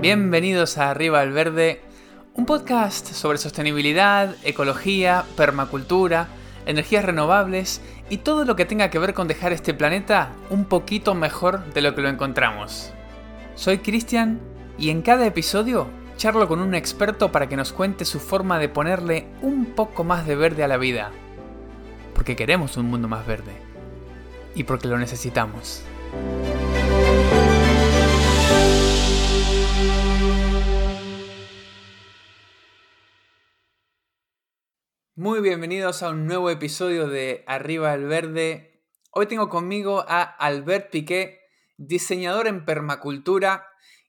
Bienvenidos a Arriba al Verde, un podcast sobre sostenibilidad, ecología, permacultura, energías renovables y todo lo que tenga que ver con dejar este planeta un poquito mejor de lo que lo encontramos. Soy Cristian y en cada episodio charlo con un experto para que nos cuente su forma de ponerle un poco más de verde a la vida. Porque queremos un mundo más verde. Y porque lo necesitamos. Muy bienvenidos a un nuevo episodio de Arriba el Verde. Hoy tengo conmigo a Albert Piqué, diseñador en permacultura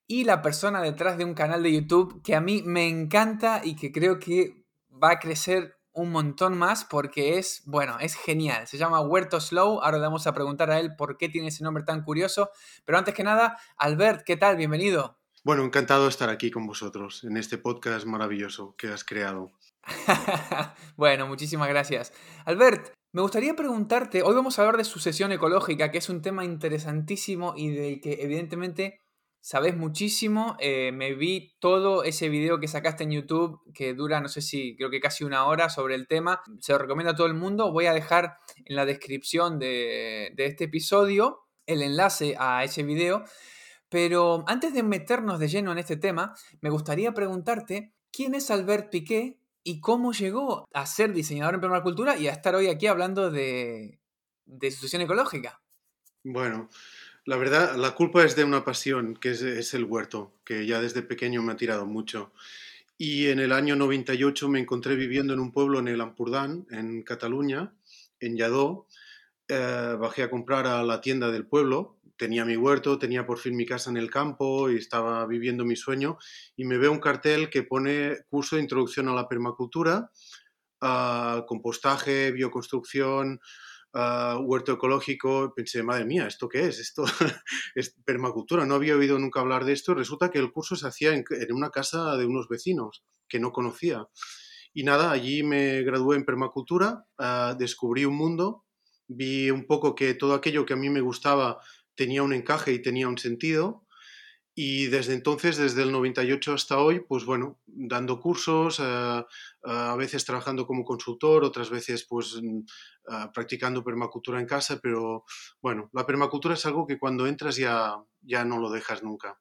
y la persona detrás de un canal de YouTube que a mí me encanta y que creo que va a crecer un montón más porque es, bueno, es genial. Se llama Huerto Slow. Ahora le vamos a preguntar a él por qué tiene ese nombre tan curioso. Pero antes que nada, Albert, ¿qué tal? Bienvenido. Bueno, encantado de estar aquí con vosotros en este podcast maravilloso que has creado. bueno, muchísimas gracias. Albert, me gustaría preguntarte, hoy vamos a hablar de sucesión ecológica, que es un tema interesantísimo y del que evidentemente sabes muchísimo. Eh, me vi todo ese video que sacaste en YouTube, que dura, no sé si, creo que casi una hora sobre el tema. Se lo recomiendo a todo el mundo. Voy a dejar en la descripción de, de este episodio el enlace a ese video. Pero antes de meternos de lleno en este tema, me gustaría preguntarte, ¿quién es Albert Piqué y cómo llegó a ser diseñador en permacultura y a estar hoy aquí hablando de, de sucesión ecológica. Bueno, la verdad, la culpa es de una pasión, que es, el huerto, que ya desde pequeño me ha tirado mucho. Y en el año 98 me encontré viviendo en un pueblo en el Ampurdán, en Cataluña, en Lladó. Eh, bajé a comprar a la tienda del pueblo tenía mi huerto, tenía por fin mi casa en el campo y estaba viviendo mi sueño y me veo un cartel que pone curso de introducción a la permacultura, compostaje, bioconstrucción, huerto ecológico. Pensé, madre mía, ¿esto qué es? Esto es permacultura. No había oído nunca hablar de esto. Resulta que el curso se hacía en, una casa de unos vecinos que no conocía. Y nada, allí me gradué en permacultura, descubrí un mundo, vi un poco que todo aquello que a mí me gustaba tenía un encaje y tenía un sentido. Y desde entonces, desde el 98 hasta hoy, pues bueno, dando cursos, eh, a veces trabajando como consultor, otras veces pues mm, ah, practicando permacultura en casa, pero bueno, la permacultura es algo que cuando entras ya, ya no lo dejas nunca.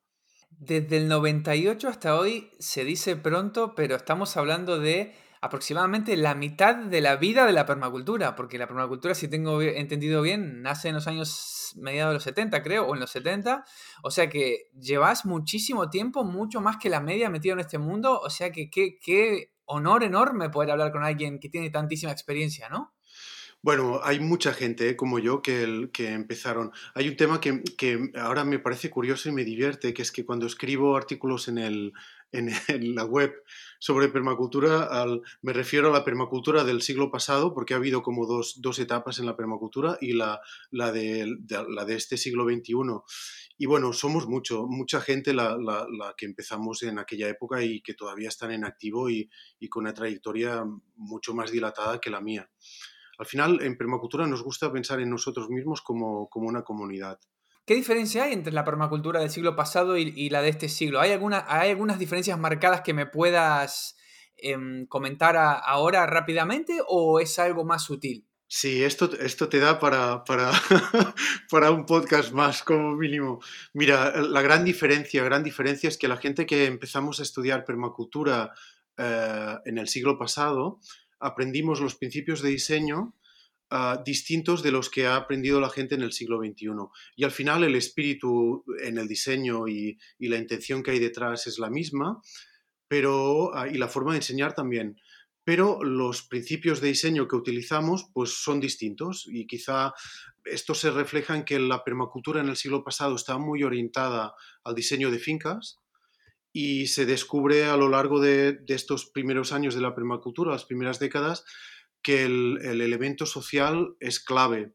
Desde el 98 hasta hoy se dice pronto, pero estamos hablando de aproximadamente la mitad de la vida de la permacultura, porque la permacultura, si tengo entendido bien, nace en los años mediados de los 70, creo, o en los 70, o sea que llevas muchísimo tiempo, mucho más que la media metido en este mundo, o sea que qué, honor enorme poder hablar con alguien que tiene tantísima experiencia, ¿no? Bueno, hay mucha gente eh, como yo que, que empezaron. Hay un tema que, que, ahora me parece curioso y me divierte, que es que cuando escribo artículos en, el, en, la web sobre permacultura, al, me refiero a la permacultura del siglo pasado, porque ha habido como dos, dos etapas en la permacultura, y la, la, de, la de este siglo XXI. Y bueno, somos mucho, mucha gente la, la, la, que empezamos en aquella época y que todavía están en activo y, y con una trayectoria mucho más dilatada que la mía. Al final, en permacultura nos gusta pensar en nosotros mismos como, como una comunidad. ¿Qué diferencia hay entre la permacultura del siglo pasado y, la de este siglo? ¿Hay, alguna, ¿Hay algunas diferencias marcadas que me puedas em, comentar ahora rápidamente o es algo más sutil? Sí, esto, esto te da para, para, para, un podcast más como mínimo. Mira, la gran diferencia, gran diferencia es que la gente que empezamos a estudiar permacultura eh, en el siglo pasado, aprendimos los principios de diseño Ah, distintos de los que ha aprendido la gente en el siglo XXI. Y al final el espíritu en el diseño y, la intención que hay detrás es la misma, pero, ah, y la forma de enseñar también. Pero los principios de diseño que utilizamos pues son distintos y quizá esto se refleja en que la permacultura en el siglo pasado estaba muy orientada al diseño de fincas, y se descubre a lo largo de, de, estos primeros años de la permacultura, las primeras décadas, que el, elemento social es clave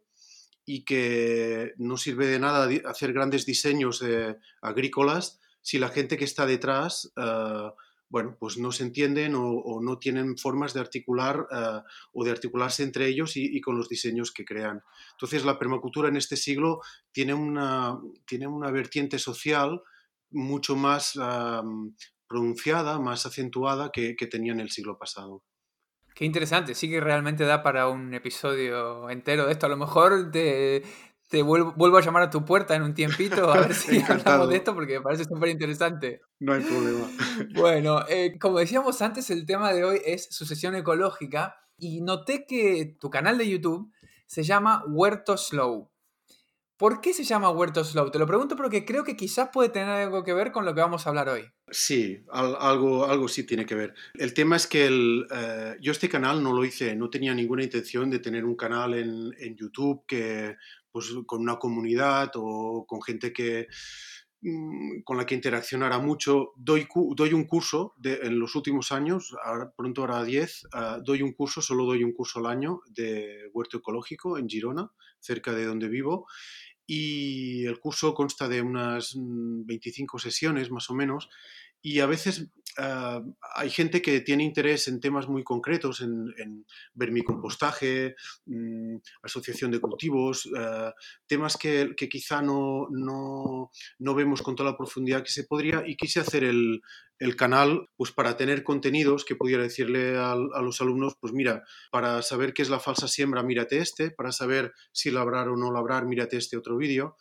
y que no sirve de nada hacer grandes diseños eh, agrícolas si la gente que está detrás, eh, bueno, pues no se entienden o, no tienen formas de articular eh, o de articularse entre ellos y, con los diseños que crean. Entonces la permacultura en este siglo tiene una, tiene una vertiente social mucho más pronunciada, más acentuada que, que tenía en el siglo pasado. Qué interesante, sí que realmente da para un episodio entero de esto. A lo mejor te, te vuelvo, a llamar a tu puerta en un tiempito a ver si hablamos de esto porque me parece súper interesante. No hay problema. Bueno, eh, como decíamos antes, el tema de hoy es sucesión ecológica y noté que tu canal de YouTube se llama Huerto Slow. ¿Por qué se llama Huerto Slow? Te lo pregunto porque creo que quizás puede tener algo que ver con lo que vamos a hablar hoy. Sí, algo, algo sí tiene que ver. El tema es que el, eh, yo este canal no lo hice, no tenía ninguna intención de tener un canal en, YouTube que, pues, con una comunidad o con gente que, mm, con la que interaccionara mucho. Doy, doy un curso en los últimos años, pronto ahora 10, ah, doy un curso, solo doy un curso al año de huerto ecológico en Girona, cerca de donde vivo y el curso consta de unas 25 mm, sesiones más o menos y a veces ah, hay gente que tiene interés en temas muy concretos, en, en vermicompostaje, mm, asociación de cultivos, ah, temas que, que quizá no, no, no, vemos con toda la profundidad que se podría y quise hacer el, el canal pues para tener contenidos que pudiera decirle a, a, los alumnos, pues mira, para saber qué es la falsa siembra, mírate este, para saber si labrar o no labrar, mírate este otro vídeo.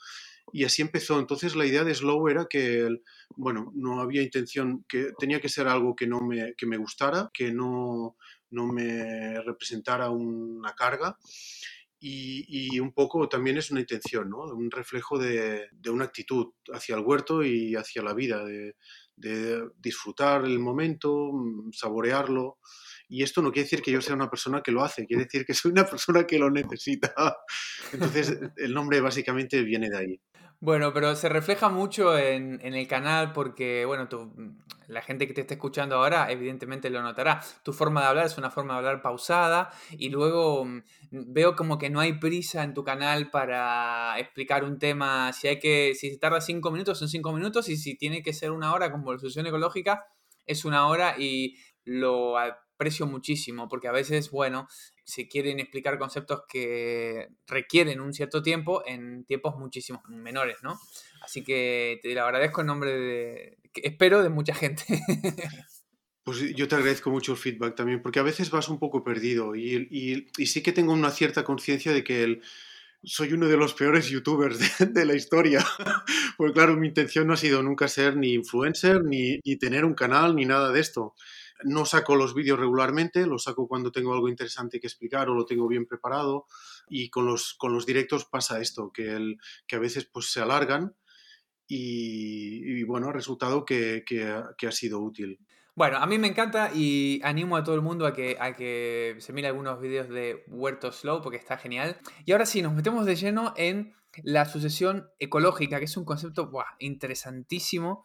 Y así empezó. Entonces la idea de Slow era que, bueno, no había intención, que tenía que ser algo que no me, que me gustara, que no, no me representara una carga. Y, un poco también es una intención, ¿no? un reflejo de, de, una actitud hacia el huerto y hacia la vida, de, de disfrutar el momento, mm, saborearlo. Y esto no quiere decir que yo sea una persona que lo hace, quiere decir que soy una persona que lo necesita. Entonces, el nombre básicamente viene de ahí. Bueno, pero se refleja mucho en, el canal porque, bueno, la gente que te está escuchando ahora evidentemente lo notará. Tu forma de hablar es una forma de hablar pausada y luego mm, veo como que no hay prisa en tu canal para explicar un tema. Si hay que, si se tarda cinco minutos, son cinco minutos y si tiene que ser una hora como la solución ecológica, es una hora y lo aprecio muchísimo porque a veces, bueno, se quieren explicar conceptos que requieren un cierto tiempo en tiempos muchísimo menores, ¿no? Así que te lo agradezco en nombre de, espero, de mucha gente. Pues yo te agradezco mucho el feedback también, porque a veces vas un poco perdido y, y, sí que tengo una cierta conciencia de que el, soy uno de los peores youtubers de, la historia. Porque claro, mi intención no ha sido nunca ser ni influencer, ni, ni tener un canal, ni nada de esto. No saco los vídeos regularmente, los saco cuando tengo algo interesante que explicar o lo tengo bien preparado. Y con los, con los directos pasa esto, que, el, que a veces pues, se alargan y, bueno, ha resultado que, que, ha sido útil. Bueno, a mí me encanta y animo a todo el mundo a que, a que se mire algunos vídeos de Huerto Slow porque está genial. Y ahora sí, nos metemos de lleno en la sucesión ecológica, que es un concepto interesantísimo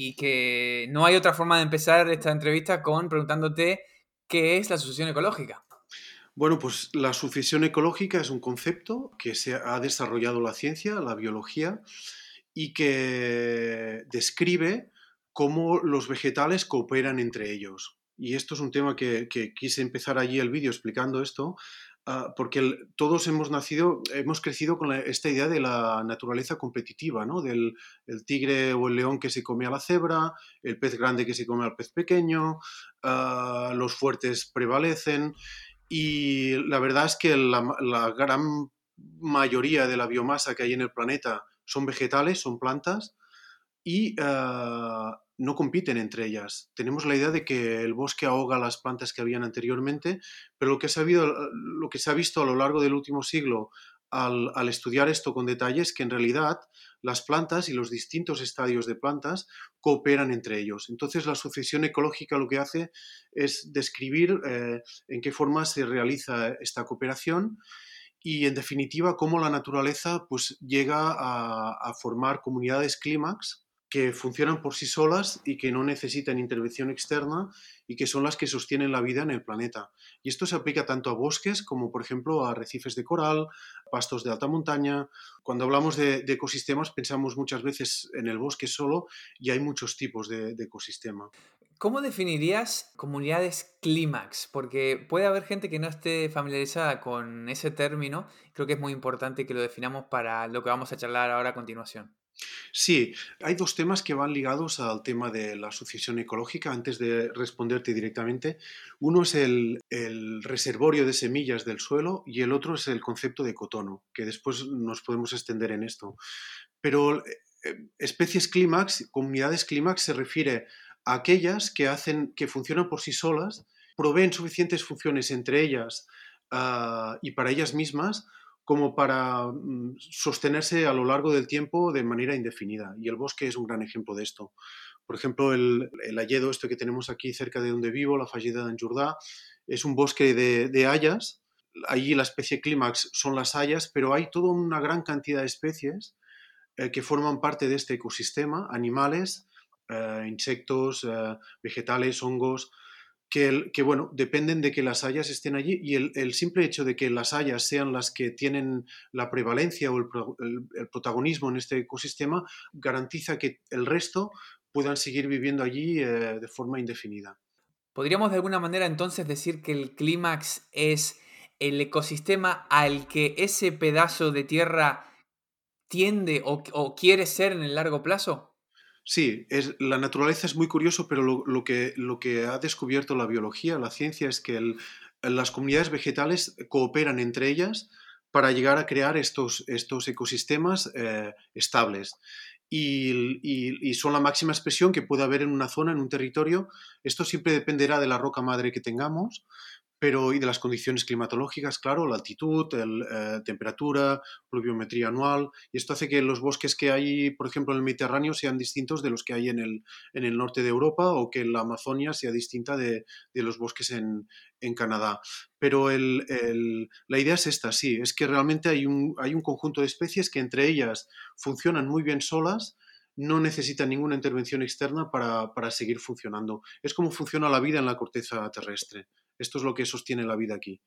y que no hay otra forma de empezar esta entrevista con preguntándote qué es la sucesión ecológica. Bueno, pues la sucesión ecológica es un concepto que se ha desarrollado la ciencia, la biología, y que describe cómo los vegetales cooperan entre ellos. Y esto es un tema que, quise empezar allí el vídeo explicando esto, Ah, porque todos hemos nacido, hemos crecido con esta idea de la naturaleza competitiva, ¿no? Del el tigre o el león que se come a la cebra, el pez grande que se come al pez pequeño, ah, los fuertes prevalecen y la verdad es que la, gran mayoría de la biomasa que hay en el planeta son vegetales, son plantas y ah, no compiten entre ellas. Tenemos la idea de que el bosque ahoga las plantas que habían anteriormente, pero lo que se ha, visto a lo largo del último siglo al, al, estudiar esto con detalle es que en realidad las plantas y los distintos estadios de plantas cooperan entre ellos. Entonces la sucesión ecológica lo que hace es describir eh, en qué forma se realiza esta cooperación y en definitiva cómo la naturaleza pues, llega a, a formar comunidades clímax que funcionan por sí solas y que no necesitan intervención externa y que son las que sostienen la vida en el planeta. Y esto se aplica tanto a bosques como, por ejemplo, a arrecifes de coral, pastos de alta montaña. Cuando hablamos de, ecosistemas pensamos muchas veces en el bosque solo y hay muchos tipos de, ecosistema. ¿Cómo definirías comunidades clímax? Porque puede haber gente que no esté familiarizada con ese término. Creo que es muy importante que lo definamos para lo que vamos a charlar ahora a continuación. Sí, hay dos temas que van ligados al tema de la asociación ecológica. Antes de responderte directamente, uno es el, reservorio de semillas del suelo y el otro es el concepto de cotono, que después nos podemos extender en esto. Pero eh, especies clímax, comunidades clímax, se refiere a aquellas que, hacen, que funcionan por sí solas, proveen suficientes funciones entre ellas ah, y para ellas mismas como para mm, sostenerse a lo largo del tiempo de manera indefinida. Y el bosque es un gran ejemplo de esto. Por ejemplo, el, el Alledo, este que tenemos aquí cerca de donde vivo, la fallida de Anjurdá, es un bosque de, hayas. Allí la especie clímax son las hayas, pero hay toda una gran cantidad de especies eh, que forman parte de este ecosistema, animales, eh, insectos, eh, vegetales, hongos, que, bueno, dependen de que las hayas estén allí y el, simple hecho de que las hayas sean las que tienen la prevalencia o el, protagonismo en este ecosistema garantiza que el resto puedan seguir viviendo allí eh, de forma indefinida. ¿Podríamos de alguna manera entonces decir que el clímax es el ecosistema al que ese pedazo de tierra tiende o quiere ser en el largo plazo? Sí, es, la naturaleza es muy curioso, pero lo, que, lo que ha descubierto la biología, la ciencia, es que las comunidades vegetales cooperan entre ellas para llegar a crear estos, estos ecosistemas eh, estables. Y, y, son la máxima expresión que puede haber en una zona, en un territorio. Esto siempre dependerá de la roca madre que tengamos, pero y de las condiciones climatológicas, claro, la altitud, la eh, temperatura, pluviometría anual, y esto hace que los bosques que hay, por ejemplo, en el Mediterráneo sean distintos de los que hay en el, en el norte de Europa o que la Amazonia sea distinta de, de los bosques en, en Canadá. Pero el, el, la idea es esta, sí, es que realmente hay un, hay un conjunto de especies que entre ellas funcionan muy bien solas, no necesitan ninguna intervención externa para, para seguir funcionando. Es como funciona la vida en la corteza terrestre. Esto es lo que sostiene la vida aquí.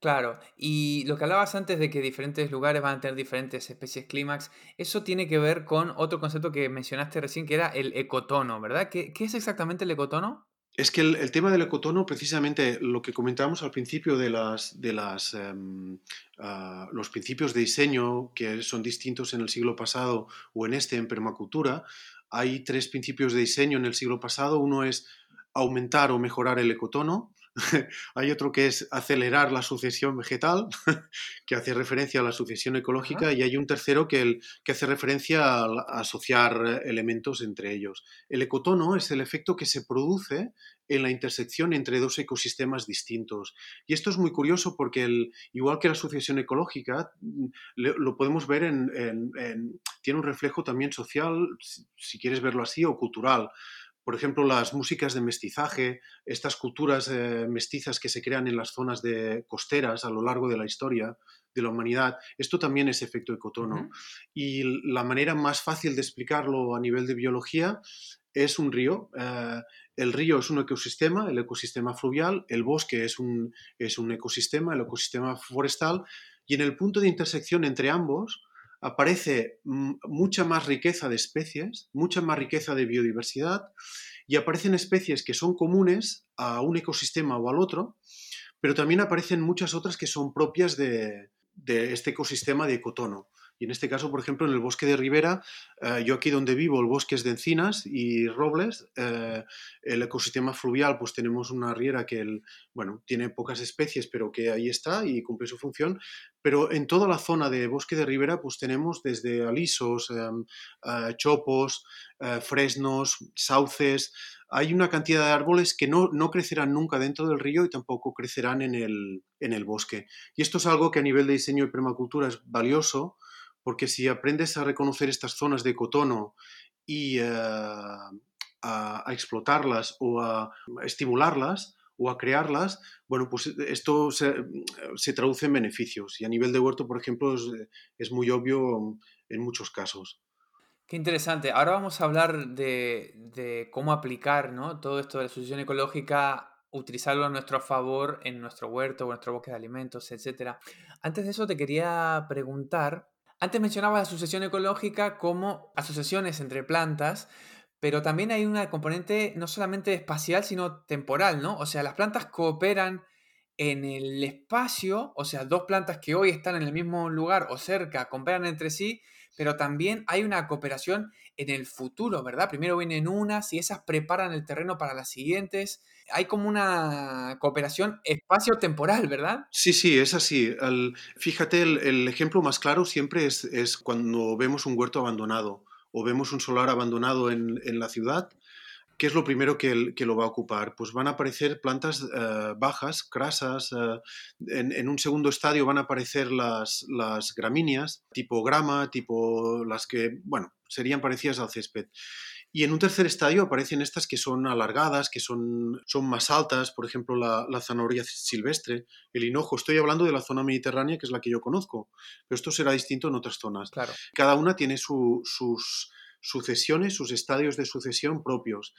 Claro, y lo que hablabas antes de que diferentes lugares van a tener diferentes especies clímax, eso tiene que ver con otro concepto que mencionaste recién, que era el ecotono, ¿verdad? ¿Qué, es exactamente el ecotono? Es que el, tema del ecotono, precisamente lo que comentábamos al principio de, las, de las, em, ah, los principios de diseño que son distintos en el siglo pasado o en este, en permacultura, hay tres principios de diseño en el siglo pasado. Uno es aumentar o mejorar el ecotono, hay otro que es acelerar la sucesión vegetal, que hace referencia a la sucesión ecológica, y hay un tercero que, el, que hace referencia a, asociar elementos entre ellos. El ecotono es el efecto que se produce en la intersección entre dos ecosistemas distintos. Y esto es muy curioso porque, el, igual que la sucesión ecológica, lo podemos ver en, tiene un reflejo también social, si quieres verlo así, o cultural por ejemplo, las músicas de mestizaje, estas culturas eh, mestizas que se crean en las zonas de costeras a lo largo de la historia de la humanidad, esto también es efecto ecotono. Y la manera más fácil de explicarlo a nivel de biología es un río. Eh, el río es un ecosistema, el ecosistema fluvial, el bosque es un, es un ecosistema, el ecosistema forestal, y en el punto de intersección entre ambos, aparece mucha más riqueza de especies, mucha más riqueza de biodiversidad y aparecen especies que son comunes a un ecosistema o al otro, pero también aparecen muchas otras que son propias de, este ecosistema de ecotono. Y en este caso, por ejemplo, en el bosque de ribera, eh, yo aquí donde vivo, el bosque es de encinas y robles. Eh, el ecosistema fluvial, pues tenemos una riera que, bueno, tiene pocas especies, pero que ahí está y cumple su función. Pero en toda la zona de bosque de ribera, pues tenemos desde alisos, em, eh, chopos, fresnos, sauces. Hay una cantidad de árboles que no, no, crecerán nunca dentro del río y tampoco crecerán en el, en el bosque. Y esto es algo que a nivel de diseño y permacultura es valioso porque si aprendes a reconocer estas zonas de cotono y eh, a, explotarlas o a estimularlas o a crearlas, bueno, pues esto se, traduce en beneficios. Y a nivel de huerto, por ejemplo, es, muy obvio en muchos casos. Qué interesante. Ahora vamos a hablar de, cómo aplicar todo esto de la sucesión ecológica, utilizarlo a nuestro favor en nuestro huerto o nuestro bosque de alimentos, etc. Antes de eso te quería preguntar antes mencionaba la sucesión ecológica como asociaciones entre plantas, pero también hay una componente no solamente espacial, sino temporal, ¿no? O sea, las plantas cooperan en el espacio, o sea, dos plantas que hoy están en el mismo lugar o cerca, cooperan entre sí, pero también hay una cooperación en el futuro, ¿verdad? Primero vienen unas y esas preparan el terreno para las siguientes. Hay como una cooperación espacio-temporal, ¿verdad? Sí, sí, es así. fíjate, el, ejemplo más claro siempre es, es, cuando vemos un huerto abandonado o vemos un solar abandonado en, en la ciudad ¿Qué es lo primero que, que, lo va a ocupar? Pues van a aparecer plantas eh, bajas, crasas. Eh, en, un segundo estadio van a aparecer las, las, gramíneas, tipo grama, tipo las que, bueno, serían parecidas al césped. Y en un tercer estadio aparecen estas que son alargadas, que son, son más altas, por ejemplo, la, la, zanahoria silvestre, el hinojo. Estoy hablando de la zona mediterránea, que es la que yo conozco, pero esto será distinto en otras zonas. Claro. Cada una tiene sus sucesiones, sus estadios de sucesión propios.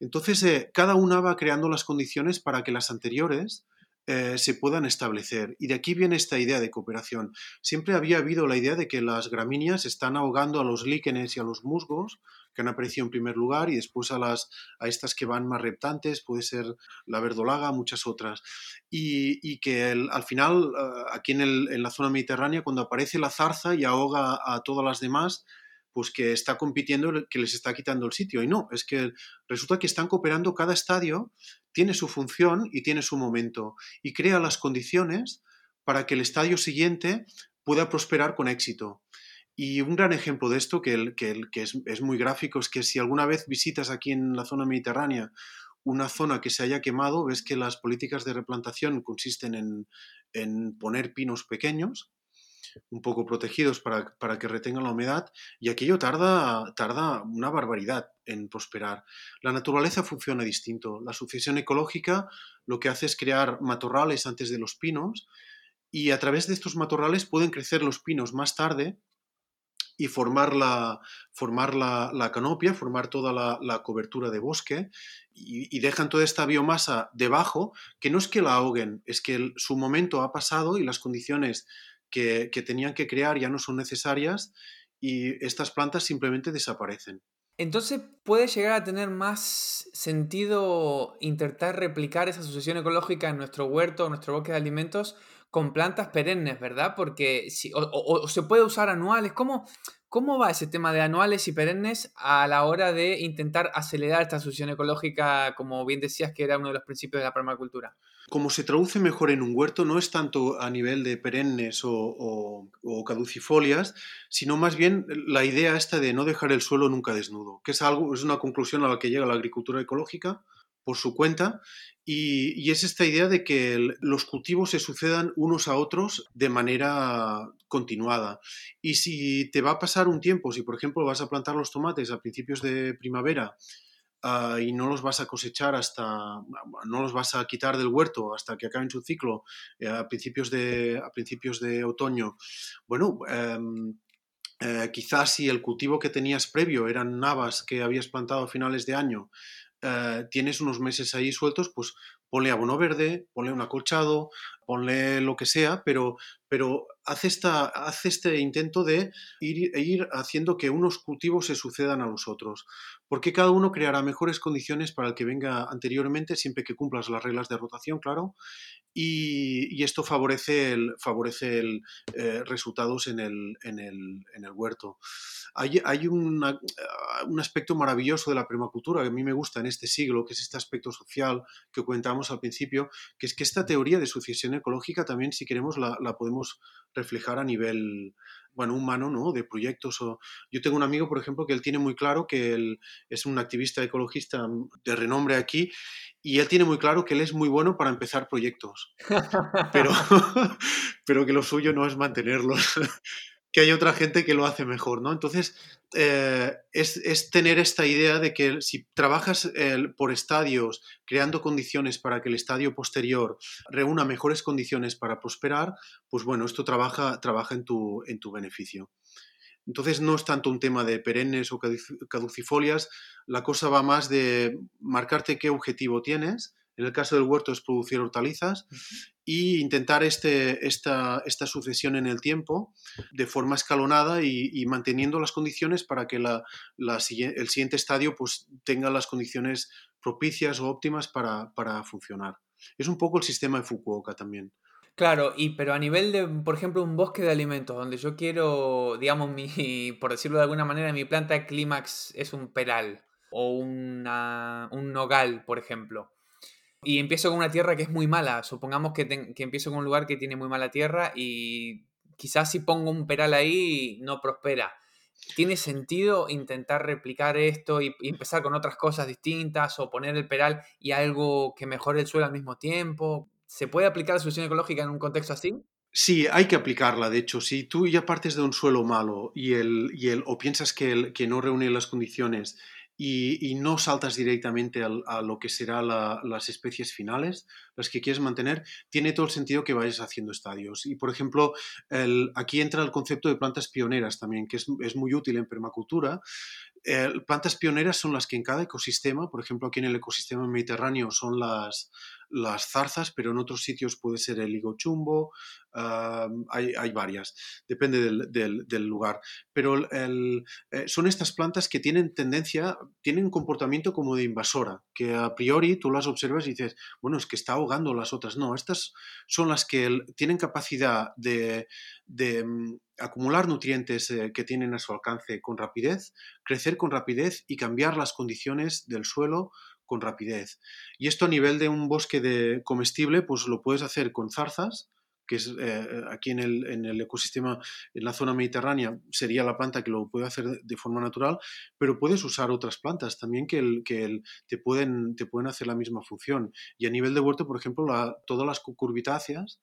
Entonces, eh, cada una va creando las condiciones para que las anteriores eh, se puedan establecer. Y de aquí viene esta idea de cooperación. Siempre había habido la idea de que las gramíneas están ahogando a los líquenes y a los musgos, que han aparecido en primer lugar, y después a, las, a estas que van más reptantes, puede ser la verdolaga, muchas otras. Y, que al final, eh, aquí en, en la zona mediterránea, cuando aparece la zarza y ahoga a todas las demás, pues que está compitiendo, que les está quitando el sitio. Y no, es que resulta que están cooperando, cada estadio tiene su función y tiene su momento y crea las condiciones para que el estadio siguiente pueda prosperar con éxito. Y un gran ejemplo de esto, que, es, muy gráfico, es que si alguna vez visitas aquí en la zona mediterránea una zona que se haya quemado, ves que las políticas de replantación consisten en, en poner pinos pequeños, un poco protegidos para, para, que retengan la humedad y aquello tarda, tarda una barbaridad en prosperar. La naturaleza funciona distinto. La sucesión ecológica lo que hace es crear matorrales antes de los pinos y a través de estos matorrales pueden crecer los pinos más tarde y formar la, formar la, la canopia, formar toda la, cobertura de bosque y, y, dejan toda esta biomasa debajo, que no es que la ahoguen, es que el, su momento ha pasado y las condiciones que, tenían que crear ya no son necesarias y estas plantas simplemente desaparecen. Entonces puede llegar a tener más sentido intentar replicar esa sucesión ecológica en nuestro huerto, en nuestro bosque de alimentos, con plantas perennes, ¿verdad? Porque si, o, se puede usar anuales. ¿Cómo, ¿Cómo va ese tema de anuales y perennes a la hora de intentar acelerar esta sucesión ecológica, como bien decías que era uno de los principios de la permacultura? como se traduce mejor en un huerto, no es tanto a nivel de perennes o, caducifolias, sino más bien la idea esta de no dejar el suelo nunca desnudo, que es, algo, es una conclusión a la que llega la agricultura ecológica por su cuenta, y, es esta idea de que los cultivos se sucedan unos a otros de manera continuada. Y si te va a pasar un tiempo, si por ejemplo vas a plantar los tomates a principios de primavera, uh, y no los vas a cosechar hasta, no los vas a quitar del huerto hasta que acaben su ciclo eh, a, principios de, a principios de otoño. Bueno, um, eh, quizás si el cultivo que tenías previo eran navas que habías plantado a finales de año, eh, tienes unos meses ahí sueltos, pues ponle abono verde, ponle un acolchado, ponle lo que sea, pero, pero hace, esta, hace este intento de ir, ir haciendo que unos cultivos se sucedan a los otros, porque cada uno creará mejores condiciones para el que venga anteriormente, siempre que cumplas las reglas de rotación, claro, y, esto favorece, favorece el, eh, resultados en el, en el, en el huerto. Hay, hay un aspecto maravilloso de la permacultura que a mí me gusta en este siglo, que es este aspecto social que comentamos al principio, que es que esta teoría de sucesión ecológica también, si queremos, la, la podemos reflejar a nivel bueno, humano, ¿no? De proyectos. O... Yo tengo un amigo, por ejemplo, que él tiene muy claro que él es un activista ecologista de renombre aquí y él tiene muy claro que él es muy bueno para empezar proyectos, pero, pero que lo suyo no es mantenerlos que hay otra gente que lo hace mejor, ¿no? Entonces, eh, es, tener esta idea de que si trabajas por estadios, creando condiciones para que el estadio posterior reúna mejores condiciones para prosperar, pues bueno, esto trabaja, trabaja en, tu, en tu beneficio. Entonces no es tanto un tema de perennes o caducifolias, la cosa va más de marcarte qué objetivo tienes En el caso del huerto es producir hortalizas y intentar este, esta, esta, sucesión en el tiempo de forma escalonada y, manteniendo las condiciones para que la, el siguiente estadio pues, tenga las condiciones propicias o óptimas para, para funcionar. Es un poco el sistema de Fukuoka también. Claro, y pero a nivel de, por ejemplo, un bosque de alimentos, donde yo quiero, digamos, mi, por decirlo de alguna manera, mi planta clímax es un peral o una, un nogal, por ejemplo. Y empiezo con una tierra que es muy mala. Supongamos que, empiezo con un lugar que tiene muy mala tierra y quizás si pongo un peral ahí no prospera. ¿Tiene sentido intentar replicar esto y, empezar con otras cosas distintas o poner el peral y algo que mejore el suelo al mismo tiempo? ¿Se puede aplicar la solución ecológica en un contexto así? Sí, hay que aplicarla. De hecho, si tú ya partes de un suelo malo y, el, y el, o piensas que, el, que no reúne las condiciones y, no saltas directamente a lo que serán las especies finales, las que quieres mantener, tiene todo el sentido que vayas haciendo estadios. Y, por ejemplo, aquí entra el concepto de plantas pioneras también, que es, es muy útil en permacultura, plantas pioneras son las que en cada ecosistema, por ejemplo aquí en el ecosistema mediterráneo son las, las zarzas, pero en otros sitios puede ser el higo chumbo, hay, hay, varias, depende del, del, lugar. Pero el, eh, son estas plantas que tienen tendencia, tienen un comportamiento como de invasora, que a priori tú las observas y dices, bueno, es que está ahogando las otras. No, estas son las que tienen capacidad de, de mm, acumular nutrientes eh, que tienen a su alcance con rapidez, crecer con rapidez y cambiar las condiciones del suelo con rapidez. Y esto a nivel de un bosque de comestible, pues lo puedes hacer con zarzas, que es eh, aquí en el, el, ecosistema, en la zona mediterránea, sería la planta que lo puede hacer de forma natural, pero puedes usar otras plantas también que, el, que te, pueden, te pueden hacer la misma función. Y a nivel de huerto, por ejemplo, todas las cucurbitáceas,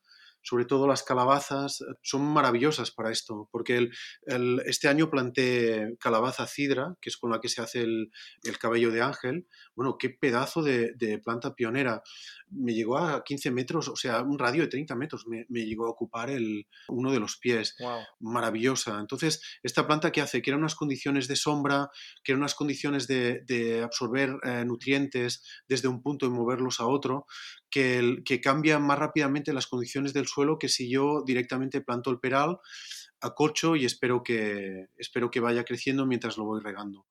sobre todo las calabazas, son maravillosas para esto, porque el, este año planté calabaza cidra, que es con la que se hace el, cabello de ángel. Bueno, qué pedazo de, planta pionera. Me llegó a 15 metros, o sea, un radio de 30 metros me, llegó a ocupar el, uno de los pies. Maravillosa. Entonces, esta planta que hace, que era unas condiciones de sombra, que eran unas condiciones de, absorber eh, nutrientes desde un punto y moverlos a otro, que, que cambia más rápidamente las condiciones del suelo que si yo directamente planto el peral, acorcho y espero que, espero que vaya creciendo mientras lo voy regando.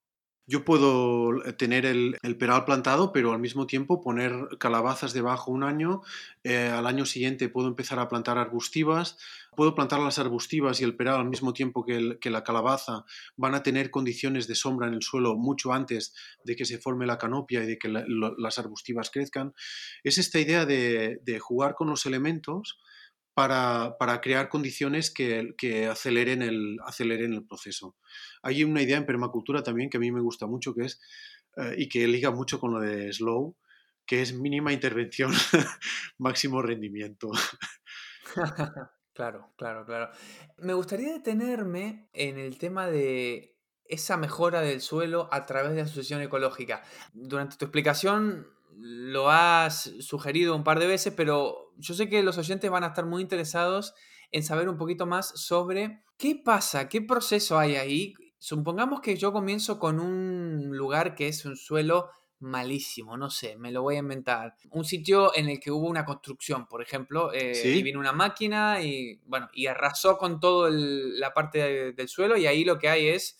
Yo puedo eh, tener el, peral plantado, pero al mismo tiempo poner calabazas debajo un año. Eh, al año siguiente puedo empezar a plantar arbustivas. Puedo plantar las arbustivas y el peral al mismo tiempo que, la calabaza. Van a tener condiciones de sombra en el suelo mucho antes de que se forme la canopia y de que las arbustivas crezcan. Es esta idea de, de jugar con los elementos para, para crear condiciones que, que, aceleren, el, el proceso. Hay una idea en permacultura también que a mí me gusta mucho, que es, eh, y que liga mucho con lo de slow, que es mínima intervención, máximo rendimiento. claro, claro, claro. Me gustaría detenerme en el tema de esa mejora del suelo a través de la asociación ecológica. Durante tu explicación lo has sugerido un par de veces, pero yo sé que los oyentes van a estar muy interesados en saber un poquito más sobre qué pasa, qué proceso hay ahí. Supongamos que yo comienzo con un lugar que es un suelo malísimo, no sé, me lo voy a inventar. Un sitio en el que hubo una construcción, por ejemplo, eh, y vino una máquina y, bueno, y arrasó con toda la parte del suelo y ahí lo que hay es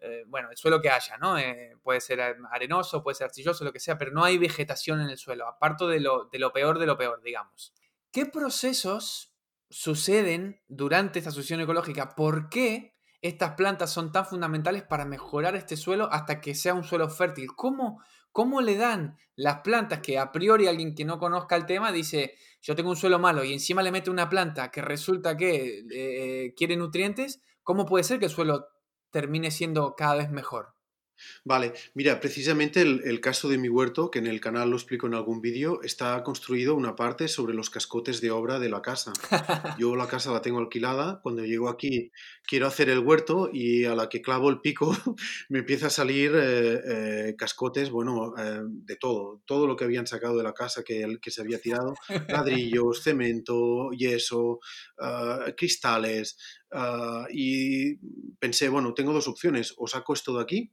eh, bueno, el suelo que haya, ¿no? Eh, puede ser arenoso, puede ser arcilloso, lo que sea, pero no hay vegetación en el suelo, aparte de lo, de lo peor de lo peor, digamos. ¿Qué procesos suceden durante esta sucesión ecológica? ¿Por qué estas plantas son tan fundamentales para mejorar este suelo hasta que sea un suelo fértil? ¿Cómo, cómo le dan las plantas que a priori alguien que no conozca el tema dice, yo tengo un suelo malo y encima le mete una planta que resulta que eh, quiere nutrientes? ¿Cómo puede ser que el suelo termine siendo cada vez mejor. Vale, mira, precisamente el, caso de mi huerto, que en el canal lo explico en algún vídeo, está construido una parte sobre los cascotes de obra de la casa. Yo la casa la tengo alquilada, cuando llego aquí quiero hacer el huerto y a la que clavo el pico me empieza a salir eh, eh, cascotes, bueno, eh, de todo, todo lo que habían sacado de la casa que, que se había tirado, ladrillos, cemento, yeso, ah, cristales, ah, y pensé, bueno, tengo dos opciones, o saco esto de aquí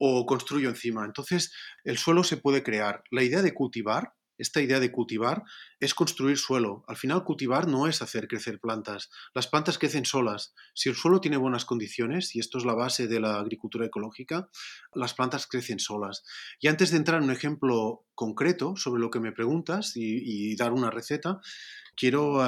o construyo encima. Entonces, el suelo se puede crear. La idea de cultivar esta idea de cultivar, es construir suelo. Al final, cultivar no es hacer crecer plantas. Las plantas crecen solas. Si el suelo tiene buenas condiciones, y esto es la base de la agricultura ecológica, las plantas crecen solas. Y antes de entrar en un ejemplo concreto sobre lo que me preguntas y, dar una receta, quiero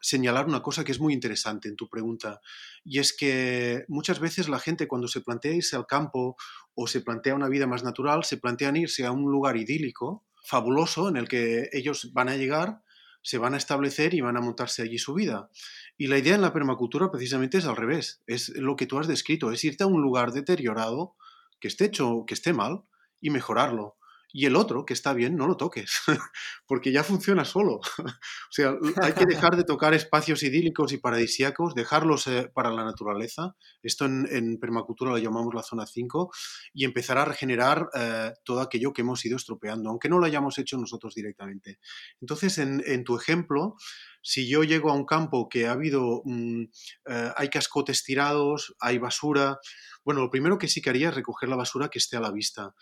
señalar una cosa que es muy interesante en tu pregunta. Y es que muchas veces la gente cuando se plantea irse al campo o se plantea una vida más natural, se plantean irse a un lugar idílico, fabuloso, en el que ellos van a llegar, se van a establecer y van a montarse allí su vida. Y la idea en la permacultura precisamente es al revés, es lo que tú has descrito, es irte a un lugar deteriorado, que esté hecho, que esté mal, y mejorarlo y el otro, que está bien, no lo toques, porque ya funciona solo. o sea, hay que dejar de tocar espacios idílicos y paradisíacos, dejarlos eh, para la naturaleza. Esto en, permacultura lo llamamos la zona 5, y empezar a regenerar eh, todo aquello que hemos ido estropeando, aunque no lo hayamos hecho nosotros directamente. Entonces, en, tu ejemplo, si yo llego a un campo que ha habido, mm, eh, hay cascotes tirados, hay basura, bueno, lo primero que sí que haría es recoger la basura que esté a la vista,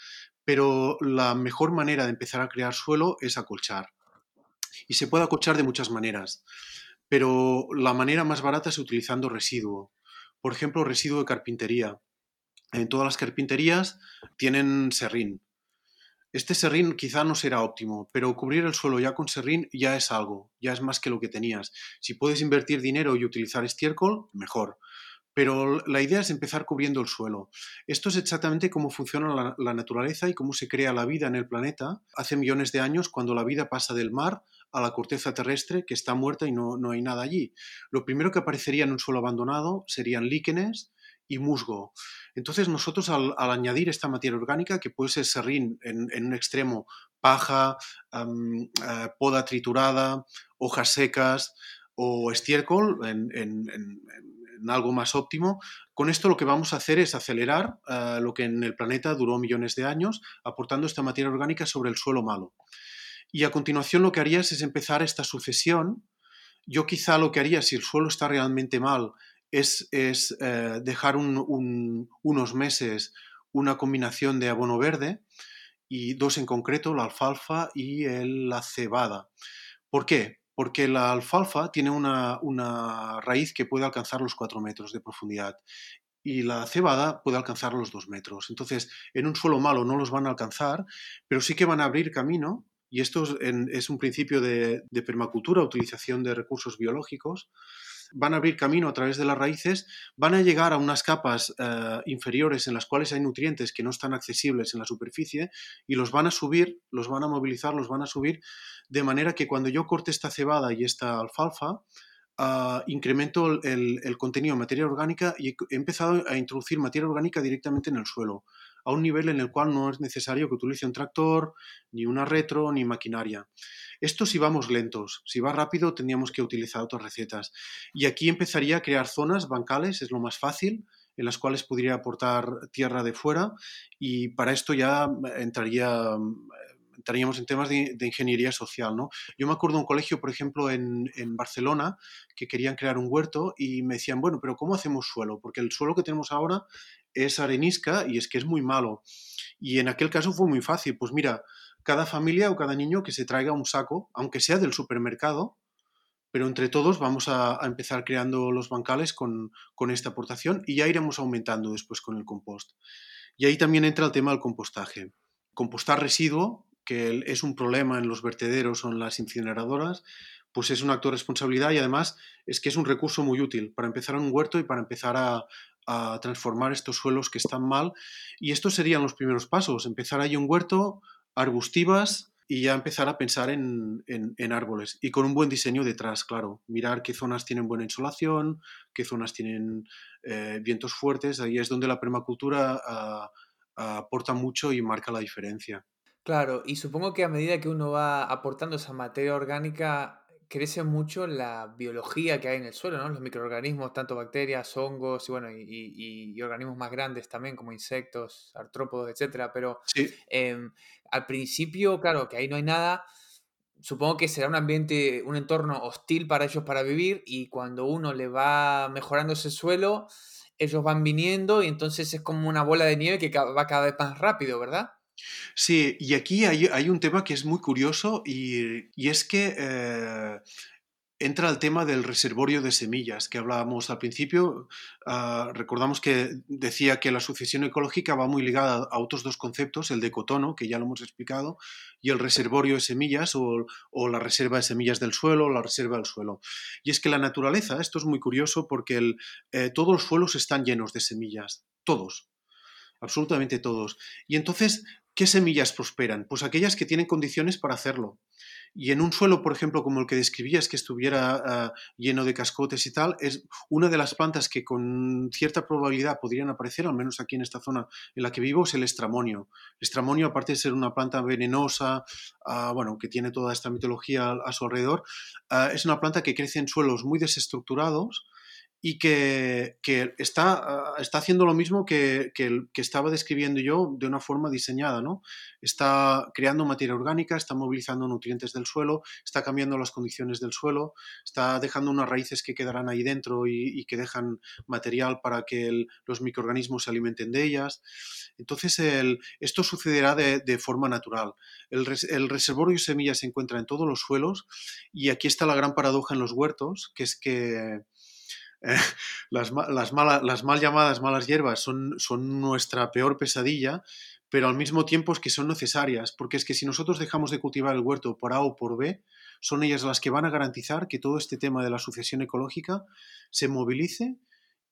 pero la mejor manera de empezar a crear suelo es acolchar. Y se puede acolchar de muchas maneras, pero la manera más barata es utilizando residuo. Por ejemplo, residuo de carpintería. En todas las carpinterías tienen serrín. Este serrín quizá no será óptimo, pero cubrir el suelo ya con serrín ya es algo, ya es más que lo que tenías. Si puedes invertir dinero y utilizar estiércol, mejor pero la idea es empezar cubriendo el suelo. Esto es exactamente cómo funciona la, naturaleza y cómo se crea la vida en el planeta hace millones de años cuando la vida pasa del mar a la corteza terrestre que está muerta y no, hay nada allí. Lo primero que aparecería en un suelo abandonado serían líquenes y musgo. Entonces nosotros al, añadir esta materia orgánica, que puede ser serrín en, un extremo, paja, eh, poda triturada, hojas secas o estiércol en en algo más óptimo. Con esto lo que vamos a hacer es acelerar eh, lo que en el planeta duró millones de años, aportando esta materia orgánica sobre el suelo malo. Y a continuación lo que harías es empezar esta sucesión. Yo quizá lo que haría si el suelo está realmente mal es, es eh, dejar unos meses una combinación de abono verde y dos en concreto, la alfalfa y la cebada. ¿Por qué? Porque la alfalfa tiene una, raíz que puede alcanzar los 4 metros de profundidad y la cebada puede alcanzar los 2 metros. Entonces, en un suelo malo no los van a alcanzar, pero sí que van a abrir camino, y esto es, un principio de, de permacultura, utilización de recursos biológicos, van a abrir camino a través de las raíces, van a llegar a unas capas eh, inferiores en las cuales hay nutrientes que no están accesibles en la superficie y los van a subir, los van a movilizar, los van a subir, de manera que cuando yo corte esta cebada y esta alfalfa, uh, incremento el, el, contenido de materia orgánica y he empezado a introducir materia orgánica directamente en el suelo, a un nivel en el cual no es necesario que utilice un tractor, ni una retro, ni maquinaria. Esto si vamos lentos, si va rápido tendríamos que utilizar otras recetas. Y aquí empezaría a crear zonas bancales, es lo más fácil, en las cuales podría aportar tierra de fuera y para esto ya entraría entraríamos en temas de, ingeniería social. ¿no? Yo me acuerdo de un colegio, por ejemplo, en, en, Barcelona, que querían crear un huerto y me decían, bueno, pero ¿cómo hacemos suelo? Porque el suelo que tenemos ahora es arenisca y es que es muy malo. Y en aquel caso fue muy fácil. Pues mira, cada familia o cada niño que se traiga un saco, aunque sea del supermercado, pero entre todos vamos a, empezar creando los bancales con, con, esta aportación y ya iremos aumentando después con el compost. Y ahí también entra el tema del compostaje. Compostar residuo, que es un problema en los vertederos o en las incineradoras, pues es un acto de responsabilidad y además es que es un recurso muy útil para empezar un huerto y para empezar a, a transformar estos suelos que están mal. Y estos serían los primeros pasos, empezar ahí un huerto, arbustivas y ya empezar a pensar en, en, árboles. Y con un buen diseño detrás, claro. Mirar qué zonas tienen buena insolación, qué zonas tienen eh, vientos fuertes. Ahí es donde la permacultura ah, aporta mucho y marca la diferencia. Claro, y supongo que a medida que uno va aportando esa materia orgánica crece mucho la biología que hay en el suelo, ¿no? Los microorganismos, tanto bacterias, hongos y bueno, y, organismos más grandes también, como insectos, artrópodos, etcétera. Pero em, al principio, claro, que ahí no hay nada. Supongo que será un ambiente, un entorno hostil para ellos para vivir, y cuando uno le va mejorando ese suelo, ellos van viniendo, y entonces es como una bola de nieve que va cada vez más rápido, ¿verdad? Sí, y aquí hay, un tema que es muy curioso y, es que eh, entra el tema del reservorio de semillas que hablábamos al principio. Ah, recordamos que decía que la sucesión ecológica va muy ligada a otros dos conceptos, el de cotono, que ya lo hemos explicado, y el reservorio de semillas o, la reserva de semillas del suelo o la reserva del suelo. Y es que la naturaleza, esto es muy curioso porque eh, todos los suelos están llenos de semillas, todos, absolutamente todos. Y entonces, ¿qué semillas prosperan? Pues aquellas que tienen condiciones para hacerlo. Y en un suelo, por ejemplo, como el que describías, que estuviera ah, lleno de cascotes y tal, es una de las plantas que con cierta probabilidad podrían aparecer, al menos aquí en esta zona en la que vivo, es el estramonio. El estramonio, aparte de ser una planta venenosa, ah, bueno, que tiene toda esta mitología a, su alrededor, ah, es una planta que crece en suelos muy desestructurados, y que, está, ah, está, haciendo lo mismo que, que, estaba describiendo yo de una forma diseñada, ¿no? Está creando materia orgánica, está movilizando nutrientes del suelo, está cambiando las condiciones del suelo, está dejando unas raíces que quedarán ahí dentro y, que dejan material para que los microorganismos se alimenten de ellas. Entonces, esto sucederá de, de forma natural. El, el reservorio de semillas se encuentra en todos los suelos y aquí está la gran paradoja en los huertos, que es que las, las, las, mal llamadas malas hierbas son, son nuestra peor pesadilla, pero al mismo tiempo es que son necesarias, porque es que si nosotros dejamos de cultivar el huerto por A o por B, son ellas las que van a garantizar que todo este tema de la sucesión ecológica se movilice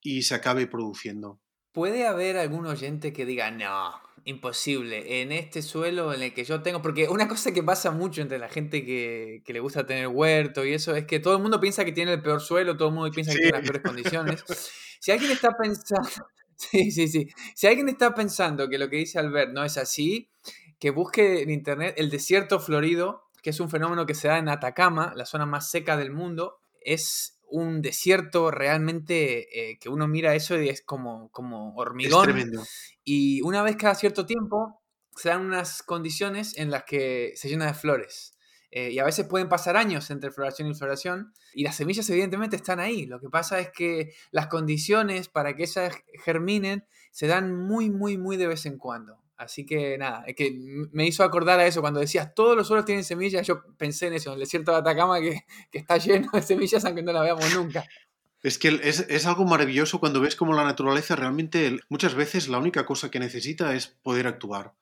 y se acabe produciendo. ¿Puede haber algún oyente que diga, no, imposible, en este suelo en el que yo tengo, porque una cosa que pasa mucho entre la gente que, le gusta tener huerto y eso es que todo el mundo piensa que tiene el peor suelo, todo el mundo piensa que tiene las peores condiciones. Si alguien está pensando, sí, sí, sí, si alguien está pensando que lo que dice Albert no es así, que busque en internet el desierto florido, que es un fenómeno que se da en Atacama, la zona más seca del mundo, es un desierto realmente eh, que uno mira eso y es como, como hormigón. Y una vez cada cierto tiempo se dan unas condiciones en las que se llena de flores. Eh, y a veces pueden pasar años entre floración y floración. Y las semillas evidentemente están ahí. Lo que pasa es que las condiciones para que esas germinen se dan muy, muy, muy de vez en cuando. Así que nada, es que me hizo acordar a eso. Cuando decías todos los suelos tienen semillas, yo pensé en eso, en el desierto de Atacama que, está lleno de semillas aunque no la veamos nunca. Es que es, algo maravilloso cuando ves cómo la naturaleza realmente muchas veces la única cosa que necesita es poder actuar.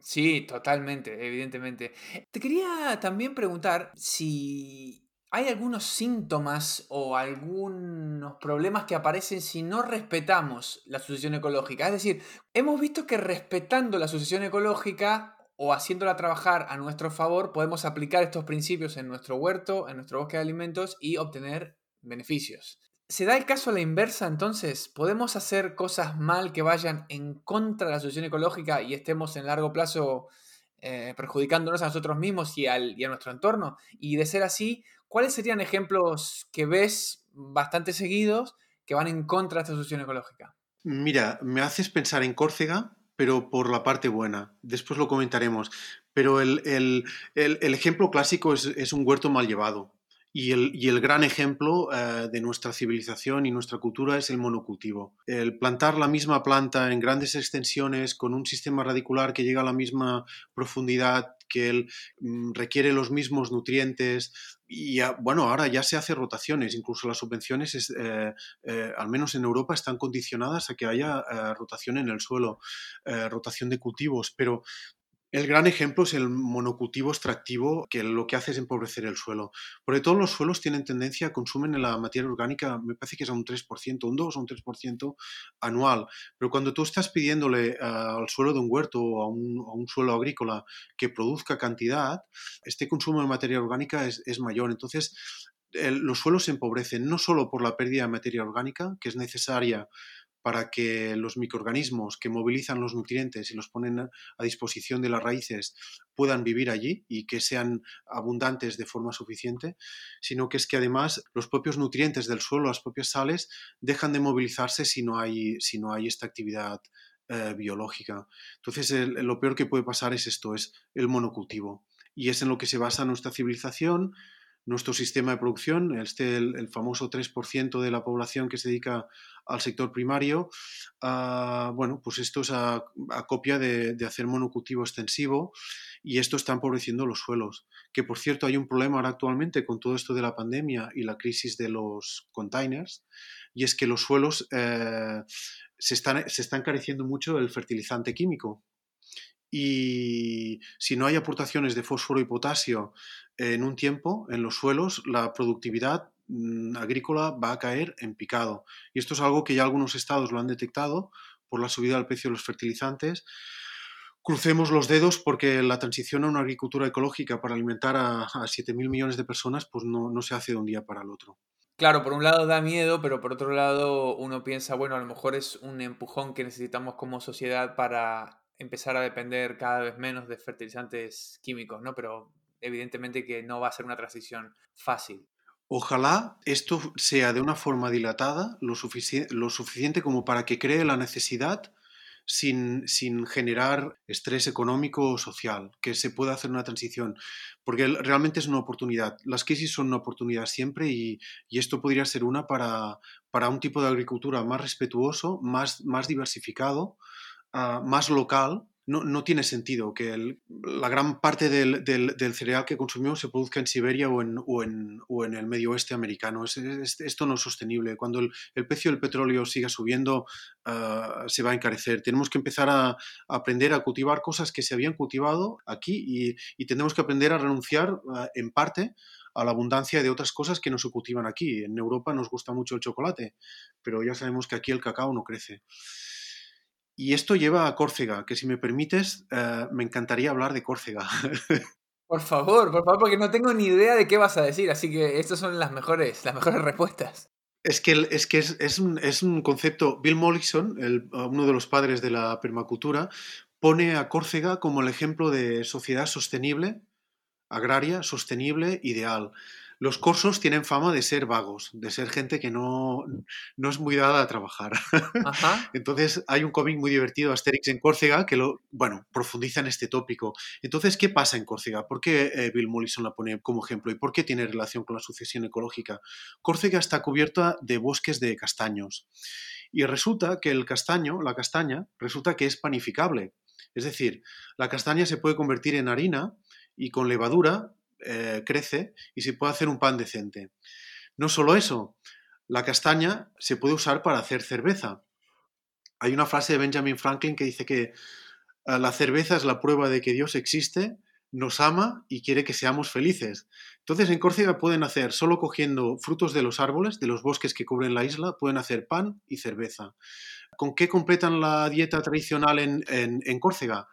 Sí, totalmente, evidentemente. Te quería también preguntar si ¿Hay algunos síntomas o algunos problemas que aparecen si no respetamos la sucesión ecológica? Es decir, hemos visto que respetando la sucesión ecológica o haciéndola trabajar a nuestro favor, podemos aplicar estos principios en nuestro huerto, en nuestro bosque de alimentos y obtener beneficios. ¿Se da el caso a la inversa entonces? ¿Podemos hacer cosas mal que vayan en contra de la sucesión ecológica y estemos en largo plazo eh, perjudicándonos a nosotros mismos y, al, y a nuestro entorno? Y de ser así, ¿cuáles serían ejemplos que ves bastante seguidos que van en contra de esta solución ecológica? Mira, me haces pensar en Córcega, pero por la parte buena. Después lo comentaremos. Pero el, ejemplo clásico es, un huerto mal llevado. Y el, gran ejemplo eh, de nuestra civilización y nuestra cultura es el monocultivo. El plantar la misma planta en grandes extensiones con un sistema radicular que llega a la misma profundidad, que él mm, requiere los mismos nutrientes, y bueno, ahora ya se hace rotaciones, incluso las subvenciones, eh, eh, al menos en Europa, están condicionadas a que haya rotación en el suelo, rotación de cultivos, pero el gran ejemplo es el monocultivo extractivo, que lo que hace es empobrecer el suelo. Porque todos los suelos tienen tendencia a consumen la materia orgánica, me parece que es a un 3%, un 2 o un 3% anual. Pero cuando tú estás pidiéndole eh, al suelo de un huerto o a un, suelo agrícola que produzca cantidad, este consumo de materia orgánica es, mayor. Entonces, los suelos se empobrecen no solo por la pérdida de materia orgánica, que es necesaria para que los microorganismos que movilizan los nutrientes y los ponen a disposición de las raíces puedan vivir allí y que sean abundantes de forma suficiente, sino que es que además los propios nutrientes del suelo, las propias sales, dejan de movilizarse si no hay, si no hay esta actividad eh, biológica. Entonces, lo peor que puede pasar es esto, es el monocultivo. Y es en lo que se basa nuestra civilización, nuestro sistema de producción, este, el, famoso 3% de la población que se dedica al sector primario, ah, bueno, pues esto es a, copia de, hacer monocultivo extensivo y esto está empobreciendo los suelos. Que por cierto hay un problema ahora actualmente con todo esto de la pandemia y la crisis de los containers, y es que los suelos eh, se, están, se está encareciendo mucho el fertilizante químico. Y si no hay aportaciones de fósforo y potasio en un tiempo en los suelos, la productividad mm, agrícola va a caer en picado. Y esto es algo que ya algunos estados lo han detectado por la subida del precio de los fertilizantes. Crucemos los dedos porque la transición a una agricultura ecológica para alimentar a, a 7.000 millones de personas pues no, no se hace de un día para el otro. Claro, por un lado da miedo, pero por otro lado uno piensa, bueno, a lo mejor es un empujón que necesitamos como sociedad para empezar a depender cada vez menos de fertilizantes químicos, ¿no? Pero evidentemente que no va a ser una transición fácil. Ojalá esto sea de una forma dilatada lo, lo suficiente como para que cree la necesidad sin, sin, generar estrés económico o social, que se pueda hacer una transición, porque realmente es una oportunidad. Las crisis son una oportunidad siempre y, y esto podría ser una para, para, un tipo de agricultura más respetuoso, más, más diversificado, uh, más local no, no, tiene sentido que la gran parte del, del, cereal que consumimos se produzca en Siberia o en, o en, o en el medio oeste americano. Es, esto no es sostenible. Cuando el, el, precio del petróleo siga subiendo, uh, se va a encarecer. Tenemos que empezar a, aprender a cultivar cosas que se habían cultivado aquí y, y tenemos que aprender a renunciar uh, en parte a la abundancia de otras cosas que no se cultivan aquí. En Europa nos gusta mucho el chocolate, pero ya sabemos que aquí el cacao no crece. Y esto lleva a Córcega, que si me permites, eh, me encantaría hablar de Córcega. Por favor, por favor, porque no tengo ni idea de qué vas a decir, así que estas son las mejores, las mejores respuestas. Es que, es, que es, un, es un, concepto, Bill Mollison, el, uno de los padres de la permacultura, pone a Córcega como el ejemplo de sociedad sostenible, agraria, sostenible, ideal los corsos tienen fama de ser vagos, de ser gente que no, no es muy dada a trabajar. Entonces hay un cómic muy divertido, Asterix en Córcega, que lo, bueno, profundiza en este tópico. Entonces, ¿qué pasa en Córcega? ¿Por qué eh, Bill Mollison la pone como ejemplo y por qué tiene relación con la sucesión ecológica? Córcega está cubierta de bosques de castaños y resulta que el castaño, la castaña, resulta que es panificable. Es decir, la castaña se puede convertir en harina y con levadura eh, crece y se puede hacer un pan decente. No solo eso, la castaña se puede usar para hacer cerveza. Hay una frase de Benjamin Franklin que dice que eh, la cerveza es la prueba de que Dios existe, nos ama y quiere que seamos felices. Entonces en Córcega pueden hacer, solo cogiendo frutos de los árboles, de los bosques que cubren la isla, pueden hacer pan y cerveza. ¿Con qué completan la dieta tradicional en, en Córcega?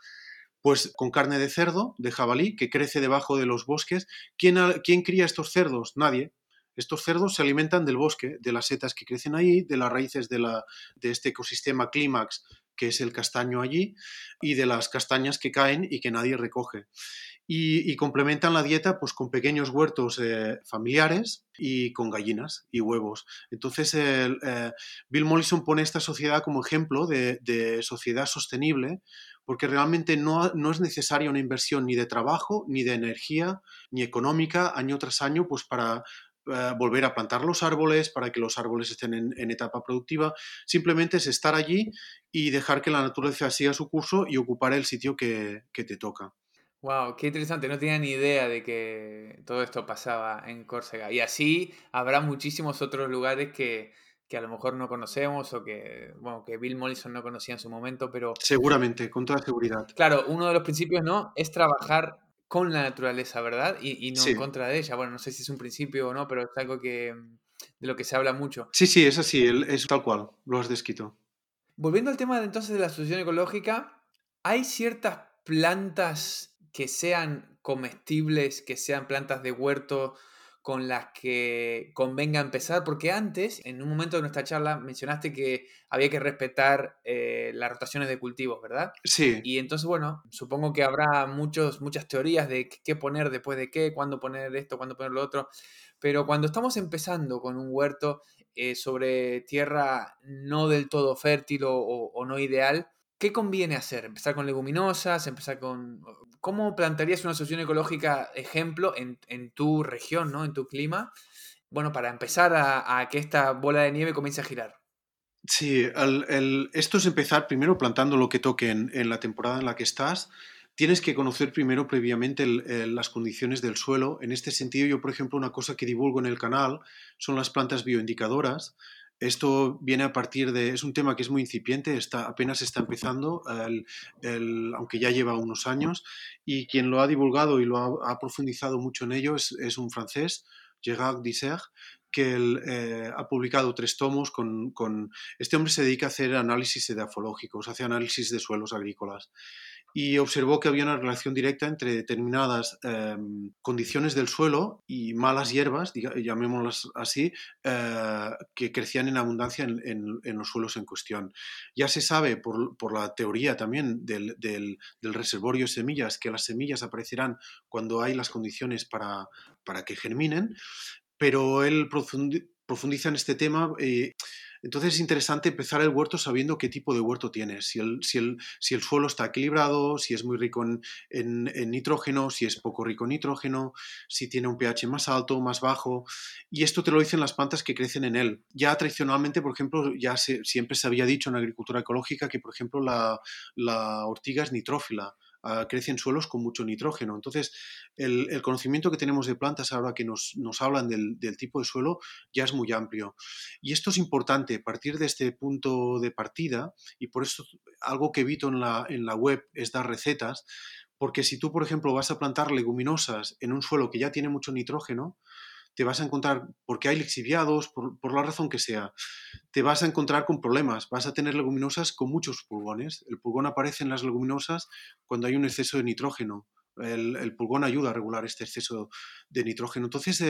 Pues con carne de cerdo, de jabalí, que crece debajo de los bosques. ¿Quién, ¿Quién cría estos cerdos? Nadie. Estos cerdos se alimentan del bosque, de las setas que crecen ahí, de las raíces de, la, de este ecosistema clímax que es el castaño allí, y de las castañas que caen y que nadie recoge. Y, complementan la dieta pues, con pequeños huertos eh, familiares y con gallinas y huevos. Entonces, eh, Bill Mollison pone esta sociedad como ejemplo de, de sociedad sostenible, porque realmente no, no, es necesaria una inversión ni de trabajo, ni de energía, ni económica, año tras año, pues para eh, volver a plantar los árboles, para que los árboles estén en, etapa productiva. Simplemente es estar allí y dejar que la naturaleza siga su curso y ocupar el sitio que, que te toca. Wow, qué interesante. No tenía ni idea de que todo esto pasaba en Córcega. Y así habrá muchísimos otros lugares que, que a lo mejor no conocemos o que, bueno, que Bill Mollison no conocía en su momento, pero... Seguramente, con toda seguridad. Claro, uno de los principios, ¿no? Es trabajar con la naturaleza, ¿verdad? Y, no en contra de ella. Bueno, no sé si es un principio o no, pero es algo que, de lo que se habla mucho. Sí, sí, es así, es tal cual, lo has descrito. Volviendo al tema de, entonces de la asociación ecológica, ¿hay ciertas plantas que sean comestibles, que sean plantas de huerto, con las que convenga empezar, porque antes, en un momento de nuestra charla, mencionaste que había que respetar eh, las rotaciones de cultivos, ¿verdad? Sí. Y entonces, bueno, supongo que habrá muchos, muchas teorías de qué poner después de qué, cuándo poner esto, cuándo poner lo otro, pero cuando estamos empezando con un huerto eh, sobre tierra no del todo fértil o, no ideal, ¿Qué conviene hacer? ¿Empezar con leguminosas? ¿Empezar con ¿cómo plantearías una solución ecológica ejemplo en, tu región, ¿no? en tu clima? Bueno, para empezar a, que esta bola de nieve comience a girar. Sí, esto es empezar primero plantando lo que toque en, la temporada en la que estás. Tienes que conocer primero previamente las condiciones del suelo. En este sentido, yo, por ejemplo, una cosa que divulgo en el canal son las plantas bioindicadoras. Esto viene a partir de, es un tema que es muy incipiente, está, apenas está empezando, aunque ya lleva unos años, y quien lo ha divulgado y lo ha, profundizado mucho en ello es, un francés, Gérard Disser, que él, eh, ha publicado tres tomos con, con, Este hombre se dedica a hacer análisis edafológicos, hace análisis de suelos agrícolas y observó que había una relación directa entre determinadas em, condiciones del suelo y malas hierbas, llamémoslas así, eh, que crecían en abundancia en, los suelos en cuestión. Ya se sabe por, por la teoría también del, del, reservorio de semillas que las semillas aparecerán cuando hay las condiciones para, para que germinen, pero él profundiza en este tema. Eh, entonces es interesante empezar el huerto sabiendo qué tipo de huerto tienes, si el, si el, si el suelo está equilibrado, si es muy rico en, nitrógeno, si es poco rico en nitrógeno, si tiene un pH más alto, más bajo, y esto te lo dicen las plantas que crecen en él. Ya tradicionalmente, por ejemplo, ya siempre se había dicho en agricultura ecológica que, por ejemplo, la, la ortiga es nitrófila crece en suelos con mucho nitrógeno. Entonces, el, conocimiento que tenemos de plantas ahora que nos, hablan del, tipo de suelo ya es muy amplio. Y esto es importante, partir de este punto de partida, y por eso algo que evito en en la web es dar recetas, porque si tú, por ejemplo, vas a plantar leguminosas en un suelo que ya tiene mucho nitrógeno, te vas a encontrar, porque hay lixiviados, por, la razón que sea, te vas a encontrar con problemas. Vas a tener leguminosas con muchos pulgones. El pulgón aparece en las leguminosas cuando hay un exceso de nitrógeno. El, pulgón ayuda a regular este exceso de nitrógeno. Entonces,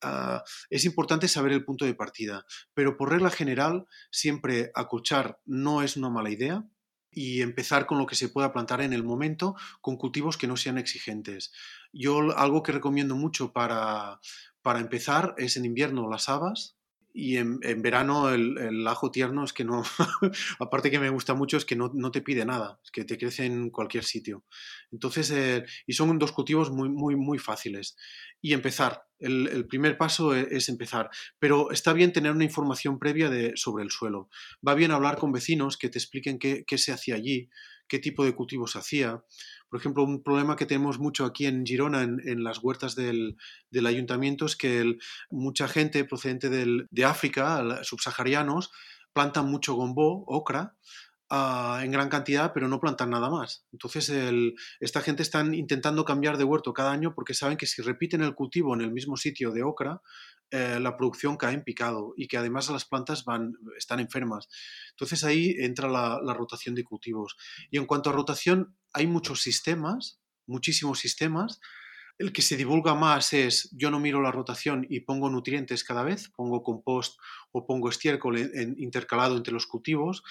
ah, es importante saber el punto de partida. Pero por regla general, siempre acolchar no es una mala idea y empezar con lo que se pueda plantar en el momento con cultivos que no sean exigentes. Yo algo que recomiendo mucho para, para empezar es en invierno las habas, y en, verano el, ajo tierno es que no, aparte que me gusta mucho, es que no, te pide nada, que te crece en cualquier sitio. Entonces, eh, y son dos cultivos muy, muy, muy fáciles. Y empezar, el, primer paso e, es, empezar, pero está bien tener una información previa de, sobre el suelo. Va bien hablar con vecinos que te expliquen qué, qué se hacía allí, qué tipo de cultivos hacía. Por ejemplo, un problema que tenemos mucho aquí en Girona, en, las huertas del, ayuntamiento, es que mucha gente procedente de África, subsaharianos, plantan mucho gombó, ocra, ah, en gran cantidad, pero no plantan nada más. Entonces, esta gente está intentando cambiar de huerto cada año porque saben que si repiten el cultivo en el mismo sitio de ocra, eh, la producción cae en picado y que además las plantas van, están enfermas. Entonces ahí entra la, rotación de cultivos. Y en cuanto a rotación, hay muchos sistemas, muchísimos sistemas. El que se divulga más es yo no miro la rotación y pongo nutrientes cada vez, pongo compost o pongo estiércol intercalado entre los cultivos.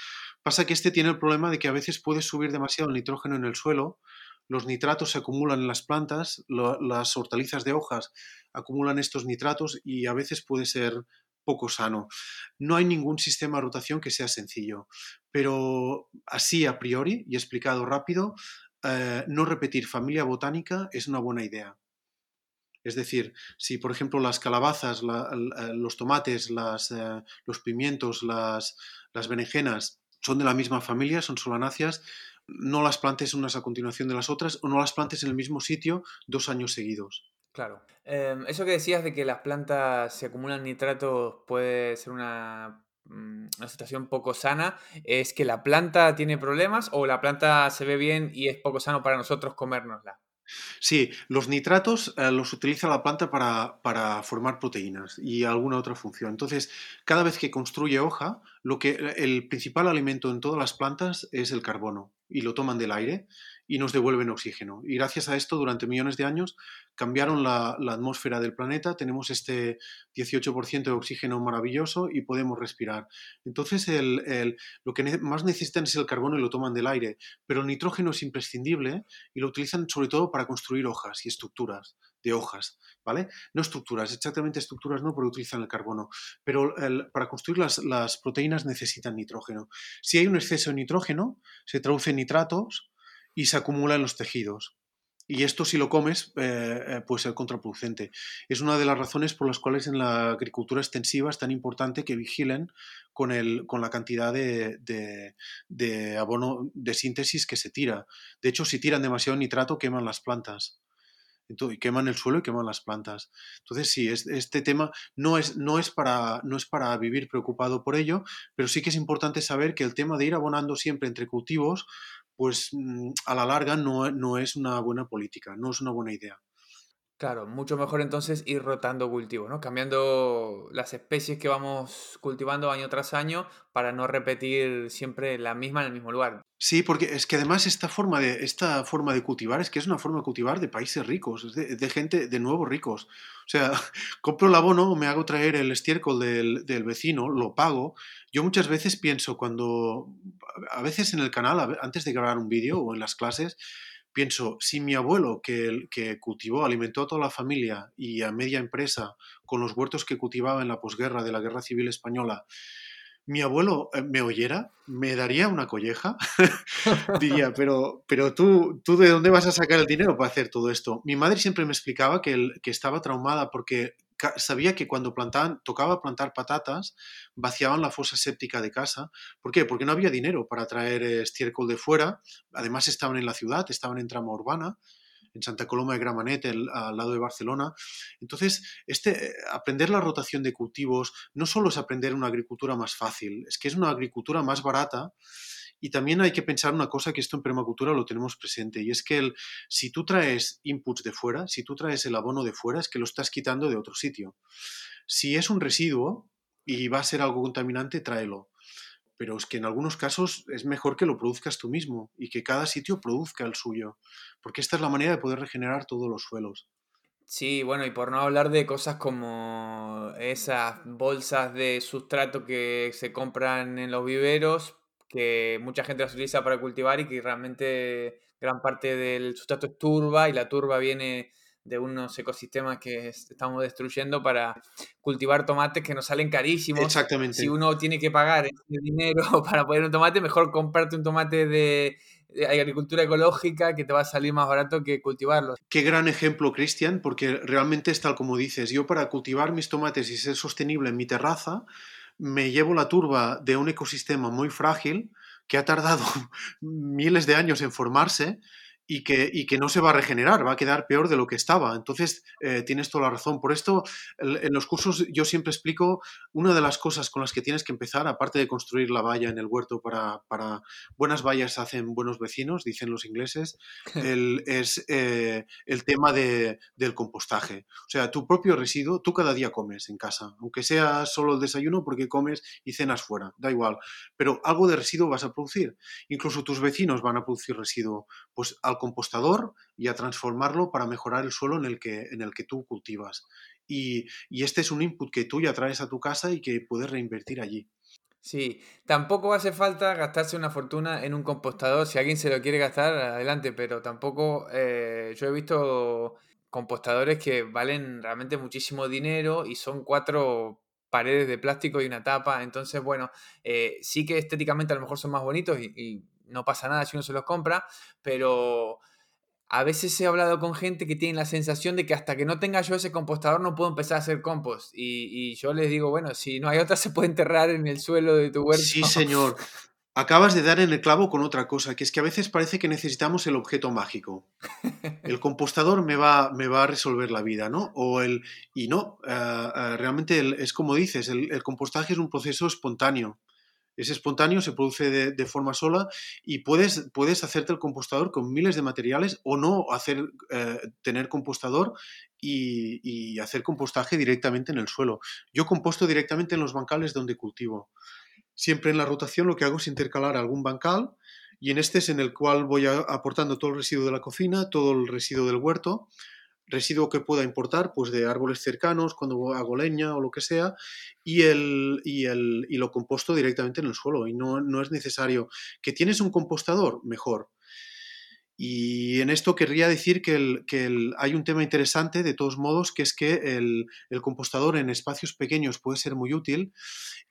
Pasa que este tiene el problema de que a veces puede subir demasiado el nitrógeno en el suelo los nitratos se acumulan en las plantas, las hortalizas de hojas acumulan estos nitratos y a veces puede ser poco sano. No hay ningún sistema de rotación que sea sencillo, pero así a priori y explicado rápido, eh, no repetir familia botánica es una buena idea. Es decir, si por ejemplo las calabazas, los tomates, eh, los pimientos, las, las berenjenas son de la misma familia, son solanáceas, no las plantes unas a continuación de las otras o no las plantes en el mismo sitio dos años seguidos. Claro. Em, eso que decías de que las plantas se acumulan nitratos puede ser una, una situación poco sana. ¿Es que la planta tiene problemas o la planta se ve bien y es poco sano para nosotros comérnosla? Sí, los nitratos eh, los utiliza la planta para, formar proteínas y alguna otra función. Entonces, cada vez que construye hoja, lo que, el principal alimento en todas las plantas es el carbono y lo toman del aire y nos devuelven oxígeno. Y gracias a esto, durante millones de años, cambiaron la, atmósfera del planeta, tenemos este 18% de oxígeno maravilloso y podemos respirar. Entonces, lo que más necesitan es el carbono y lo toman del aire, pero el nitrógeno es imprescindible y lo utilizan sobre todo para construir hojas y estructuras de hojas, ¿vale? No estructuras, exactamente estructuras no, porque utilizan el carbono, pero para construir las, las proteínas necesitan nitrógeno. Si hay un exceso de nitrógeno, se traduce en nitratos, y se acumula en los tejidos. Y esto si lo comes eh, eh, puede ser contraproducente. Es una de las razones por las cuales en la agricultura extensiva es tan importante que vigilen con, el, con la cantidad de, de, abono de síntesis que se tira. De hecho, si tiran demasiado nitrato queman las plantas. Entonces, y queman el suelo y queman las plantas. Entonces, sí, este tema no es, no, es para, no es para vivir preocupado por ello, pero sí que es importante saber que el tema de ir abonando siempre entre cultivos pues mm, a la larga no, no es una buena política, no es una buena idea. Claro, mucho mejor entonces ir rotando cultivos, ¿no? Cambiando las especies que vamos cultivando año tras año para no repetir siempre la misma en el mismo lugar. Sí, porque es que además esta forma de, esta forma de cultivar es que es una forma de cultivar de países ricos, de, de gente, de nuevos ricos. O sea, compro el abono, me hago traer el estiércol del, del, vecino, lo pago. Yo muchas veces pienso cuando, a veces en el canal, antes de grabar un vídeo o en las clases, pienso, si mi abuelo, que, que cultivó, alimentó a toda la familia y a media empresa con los huertos que cultivaba en la posguerra de la Guerra Civil Española, mi abuelo eh, me oyera, me daría una colleja. Diría, pero, pero tú, tú, ¿de dónde vas a sacar el dinero para hacer todo esto? Mi madre siempre me explicaba que, que estaba traumada porque sabía que cuando tocaba plantar patatas, vaciaban la fosa séptica de casa. ¿Por qué? Porque no había dinero para traer estiércol de fuera. Además estaban en la ciudad, estaban en trama urbana, en Santa Coloma de Gramanet, al lado de Barcelona. Entonces, este, aprender la rotación de cultivos no solo es aprender una agricultura más fácil, es que es una agricultura más barata y también hay que pensar una cosa que esto en permacultura lo tenemos presente, y es que el, si tú traes inputs de fuera, si tú traes el abono de fuera, es que lo estás quitando de otro sitio. Si es un residuo y va a ser algo contaminante, tráelo. Pero es que en algunos casos es mejor que lo produzcas tú mismo y que cada sitio produzca el suyo, porque esta es la manera de poder regenerar todos los suelos. Sí, bueno, y por no hablar de cosas como esas bolsas de sustrato que se compran en los viveros que mucha gente las utiliza para cultivar y que realmente gran parte del sustrato es turba y la turba viene de unos ecosistemas que estamos destruyendo para cultivar tomates que nos salen carísimos. Exactamente. Si uno tiene que pagar ese dinero para poner un tomate, mejor comprarte un tomate de, agricultura ecológica que te va a salir más barato que cultivarlo. Qué gran ejemplo, Cristian, porque realmente es tal como dices. Yo para cultivar mis tomates y ser sostenible en mi terraza, me llevo la turba de un ecosistema muy frágil que ha tardado miles de años en formarse y que, y que no se va a regenerar, va a quedar peor de lo que estaba. Entonces, eh, tienes toda la razón. Por esto, en los cursos yo siempre explico una de las cosas con las que tienes que empezar, aparte de construir la valla en el huerto para, para buenas vallas hacen buenos vecinos, dicen los ingleses, el, es eh, el tema de, del compostaje. O sea, tu propio residuo, tú cada día comes en casa, aunque sea solo el desayuno porque comes y cenas fuera, da igual. Pero algo de residuo vas a producir. Incluso tus vecinos van a producir residuo. Pues al compostador y a transformarlo para mejorar el suelo en el que, en el que tú cultivas. Y, este es un input que tú ya traes a tu casa y que puedes reinvertir allí. Sí, tampoco hace falta gastarse una fortuna en un compostador. Si alguien se lo quiere gastar, adelante, pero tampoco eh, yo he visto compostadores que valen realmente muchísimo dinero y son cuatro paredes de plástico y una tapa. Entonces, bueno, eh, sí que estéticamente a lo mejor son más bonitos y no pasa nada si uno se los compra, pero a veces he hablado con gente que tiene la sensación de que hasta que no tenga yo ese compostador no puedo empezar a hacer compost. Y, yo les digo, bueno, si no hay otra se puede enterrar en el suelo de tu huerto. Sí, señor. Acabas de dar en el clavo con otra cosa, que es que a veces parece que necesitamos el objeto mágico. El compostador me va, me va a resolver la vida, ¿no? O el, y no, eh, realmente es como dices, el compostaje es un proceso espontáneo es espontáneo, se produce de, forma sola y puedes, puedes hacerte el compostador con miles de materiales o no hacer, eh, tener compostador y, hacer compostaje directamente en el suelo. Yo composto directamente en los bancales donde cultivo. Siempre en la rotación lo que hago es intercalar algún bancal y en este es en el cual voy aportando todo el residuo de la cocina, todo el residuo del huerto residuo que pueda importar, pues de árboles cercanos, cuando hago leña o lo que sea, y, el, y, el, y lo composto directamente en el suelo. Y no, no es necesario. ¿Que tienes un compostador? Mejor. Y en esto querría decir que, el, que hay un tema interesante, de todos modos, que es que el, compostador en espacios pequeños puede ser muy útil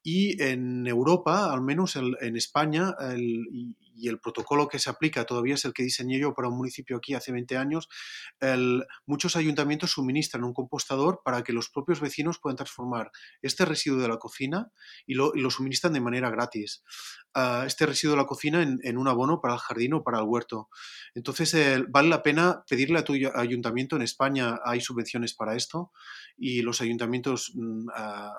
y en Europa, al menos en España y, y, el protocolo que se aplica todavía es el que diseñé yo para un municipio aquí hace 20 años, muchos ayuntamientos suministran un compostador para que los propios vecinos puedan transformar este residuo de la cocina y lo, suministran de manera gratis. Ah, este residuo de la cocina en, un abono para el jardín o para el huerto. Entonces, vale la pena pedirle a tu ayuntamiento. En España hay subvenciones para esto y los ayuntamientos ah,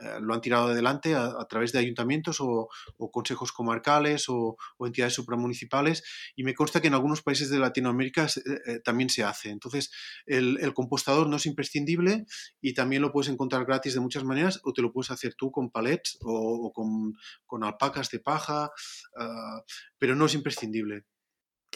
eh, lo han tirado adelante a, través de ayuntamientos o, consejos comarcales o, entidades supramunicipales y me consta que en algunos países de Latinoamérica eh, eh, también se hace. Entonces, el, compostador no es imprescindible y también lo puedes encontrar gratis de muchas maneras o te lo puedes hacer tú con palets o, con, alpacas de paja, ah, pero no es imprescindible.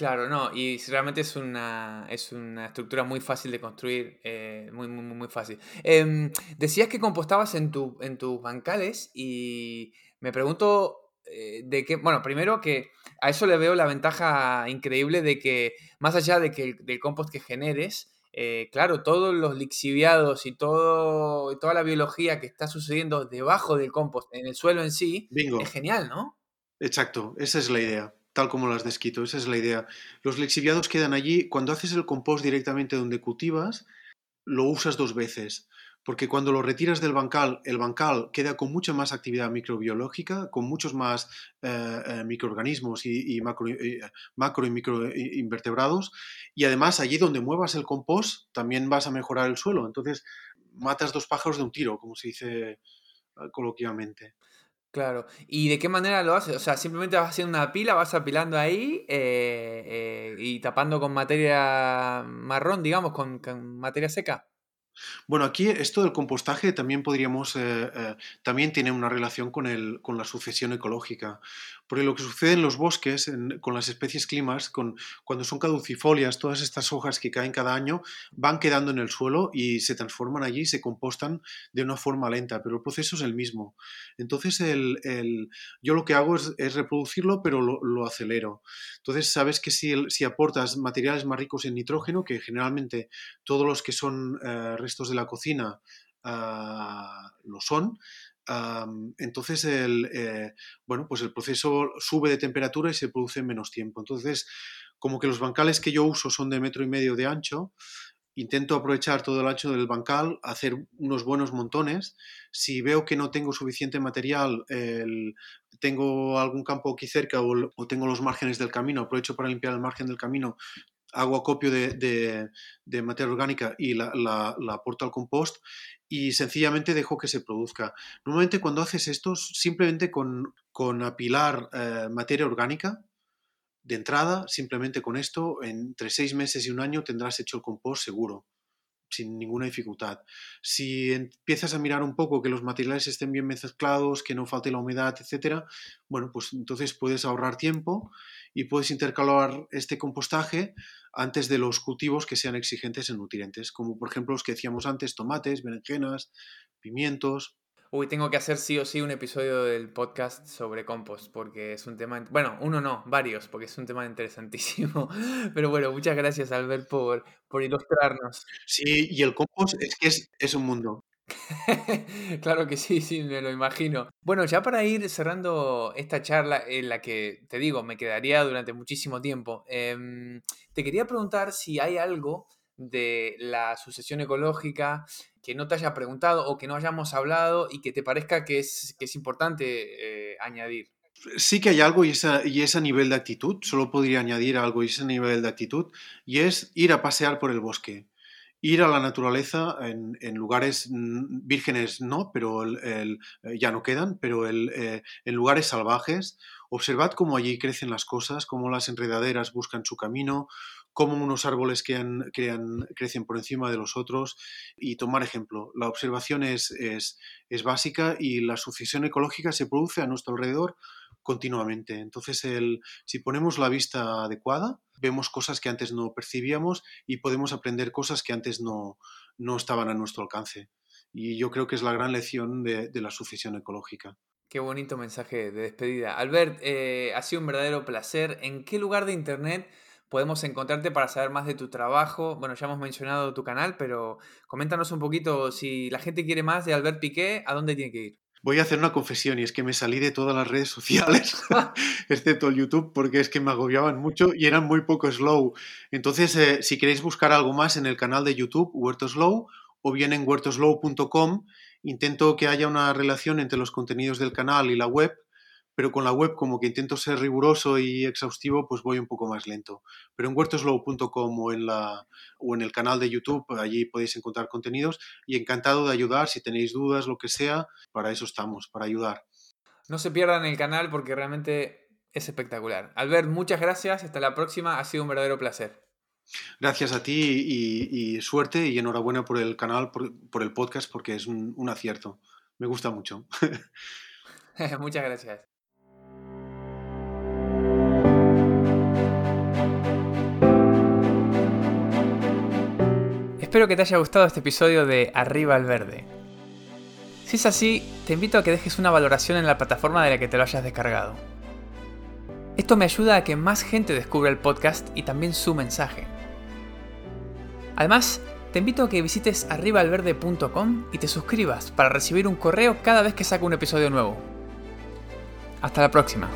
Claro, no, y realmente es una, es una estructura muy fácil de construir, eh, muy, muy, muy fácil. Em, decías que compostabas en, tu, en tus bancales y me pregunto eh, de qué, bueno, primero que a eso le veo la ventaja increíble de que más allá de que del compost que generes, eh, claro, todos los lixiviados y todo, toda la biología que está sucediendo debajo del compost, en el suelo en sí, es genial, ¿no? Exacto, esa es la idea tal como lo has descrito, esa es la idea. Los lixiviados quedan allí, cuando haces el compost directamente donde cultivas, lo usas dos veces, porque cuando lo retiras del bancal, el bancal queda con mucha más actividad microbiológica, con muchos más eh, eh, microorganismos y, macro, macro, y microinvertebrados, y además allí donde muevas el compost también vas a mejorar el suelo, entonces matas dos pájaros de un tiro, como se dice eh, coloquialmente. Claro. ¿Y de qué manera lo haces? O sea, simplemente vas haciendo una pila, vas apilando ahí eh, eh, y tapando con materia marrón, digamos, con materia seca. Bueno, aquí esto del compostaje también podríamos, eh, eh, también tiene una relación con, el, con la sucesión ecológica. Porque lo que sucede en los bosques, con las especies climas, con, cuando son caducifolias, todas estas hojas que caen cada año van quedando en el suelo y se transforman allí, se compostan de una forma lenta, pero el proceso es el mismo. Entonces, el, el, yo lo que hago es, reproducirlo, pero lo, lo, acelero. Entonces, sabes que si, si, aportas materiales más ricos en nitrógeno, que generalmente todos los que son eh, restos de la cocina ah, lo son, entonces el, eh, bueno, pues el proceso sube de temperatura y se produce en menos tiempo. Entonces, como que los bancales que yo uso son de metro y medio de ancho, intento aprovechar todo el ancho del bancal, hacer unos buenos montones. Si veo que no tengo suficiente material, tengo algún campo aquí cerca o, tengo los márgenes del camino, aprovecho para limpiar el margen del camino, hago acopio de, materia orgánica y la, aporto al compost y sencillamente dejo que se produzca. Normalmente cuando haces esto, simplemente con, apilar eh, materia orgánica, de entrada, simplemente con esto, entre seis meses y un año tendrás hecho el compost seguro sin ninguna dificultad. Si empiezas a mirar un poco que los materiales estén bien mezclados, que no falte la humedad, etcétera, bueno, pues entonces puedes ahorrar tiempo y puedes intercalar este compostaje antes de los cultivos que sean exigentes en nutrientes, como por ejemplo los que decíamos antes, tomates, berenjenas, pimientos. Uy, tengo que hacer sí o sí un episodio del podcast sobre compost, porque es un tema, bueno, uno no, varios, porque es un tema interesantísimo. Pero bueno, muchas gracias Albert por, por ilustrarnos. Sí, y el compost es que es, es un mundo. claro que sí, sí, me lo imagino. Bueno, ya para ir cerrando esta charla en la que, te digo, me quedaría durante muchísimo tiempo, em, te quería preguntar si hay algo de la sucesión ecológica que no te haya preguntado o que no hayamos hablado y que te parezca que es, es importante eh, añadir. Sí que hay algo y es, y es nivel de actitud, solo podría añadir algo y es nivel de actitud, y es ir a pasear por el bosque ir a la naturaleza en, lugares vírgenes no, pero el, eh, ya no quedan, pero el, eh, en lugares salvajes. Observad cómo allí crecen las cosas, cómo las enredaderas buscan su camino, cómo unos árboles crean, crecen por encima de los otros y tomar ejemplo. La observación es, es, es básica y la sucesión ecológica se produce a nuestro alrededor continuamente. Entonces, el, si ponemos la vista adecuada, vemos cosas que antes no percibíamos y podemos aprender cosas que antes no, no estaban a nuestro alcance. Y yo creo que es la gran lección de, la sucesión ecológica. Qué bonito mensaje de despedida. Albert, eh, ha sido un verdadero placer. ¿En qué lugar de Internet podemos encontrarte para saber más de tu trabajo? Bueno, ya hemos mencionado tu canal, pero coméntanos un poquito si la gente quiere más de Albert Piqué, ¿a dónde tiene que ir? Voy a hacer una confesión y es que me salí de todas las redes sociales, excepto el YouTube, porque es que me agobiaban mucho y eran muy poco slow. Entonces, eh, si queréis buscar algo más en el canal de YouTube, Huerto Slow, o bien en huertoslow.com, intento que haya una relación entre los contenidos del canal y la web pero con la web como que intento ser riguroso y exhaustivo, pues voy un poco más lento. Pero en huertoslow.com o, en la, o en el canal de YouTube, allí podéis encontrar contenidos y encantado de ayudar si tenéis dudas, lo que sea, para eso estamos, para ayudar. No se pierdan el canal porque realmente es espectacular. Albert, muchas gracias, hasta la próxima, ha sido un verdadero placer. Gracias a ti y, suerte y enhorabuena por el canal, por, el podcast, porque es un acierto. Me gusta mucho. muchas gracias. Espero que te haya gustado este episodio de Arriba al Verde. Si es así, te invito a que dejes una valoración en la plataforma de la que te lo hayas descargado. Esto me ayuda a que más gente descubra el podcast y también su mensaje. Además, te invito a que visites arribaalverde.com y te suscribas para recibir un correo cada vez que saco un episodio nuevo. Hasta la próxima.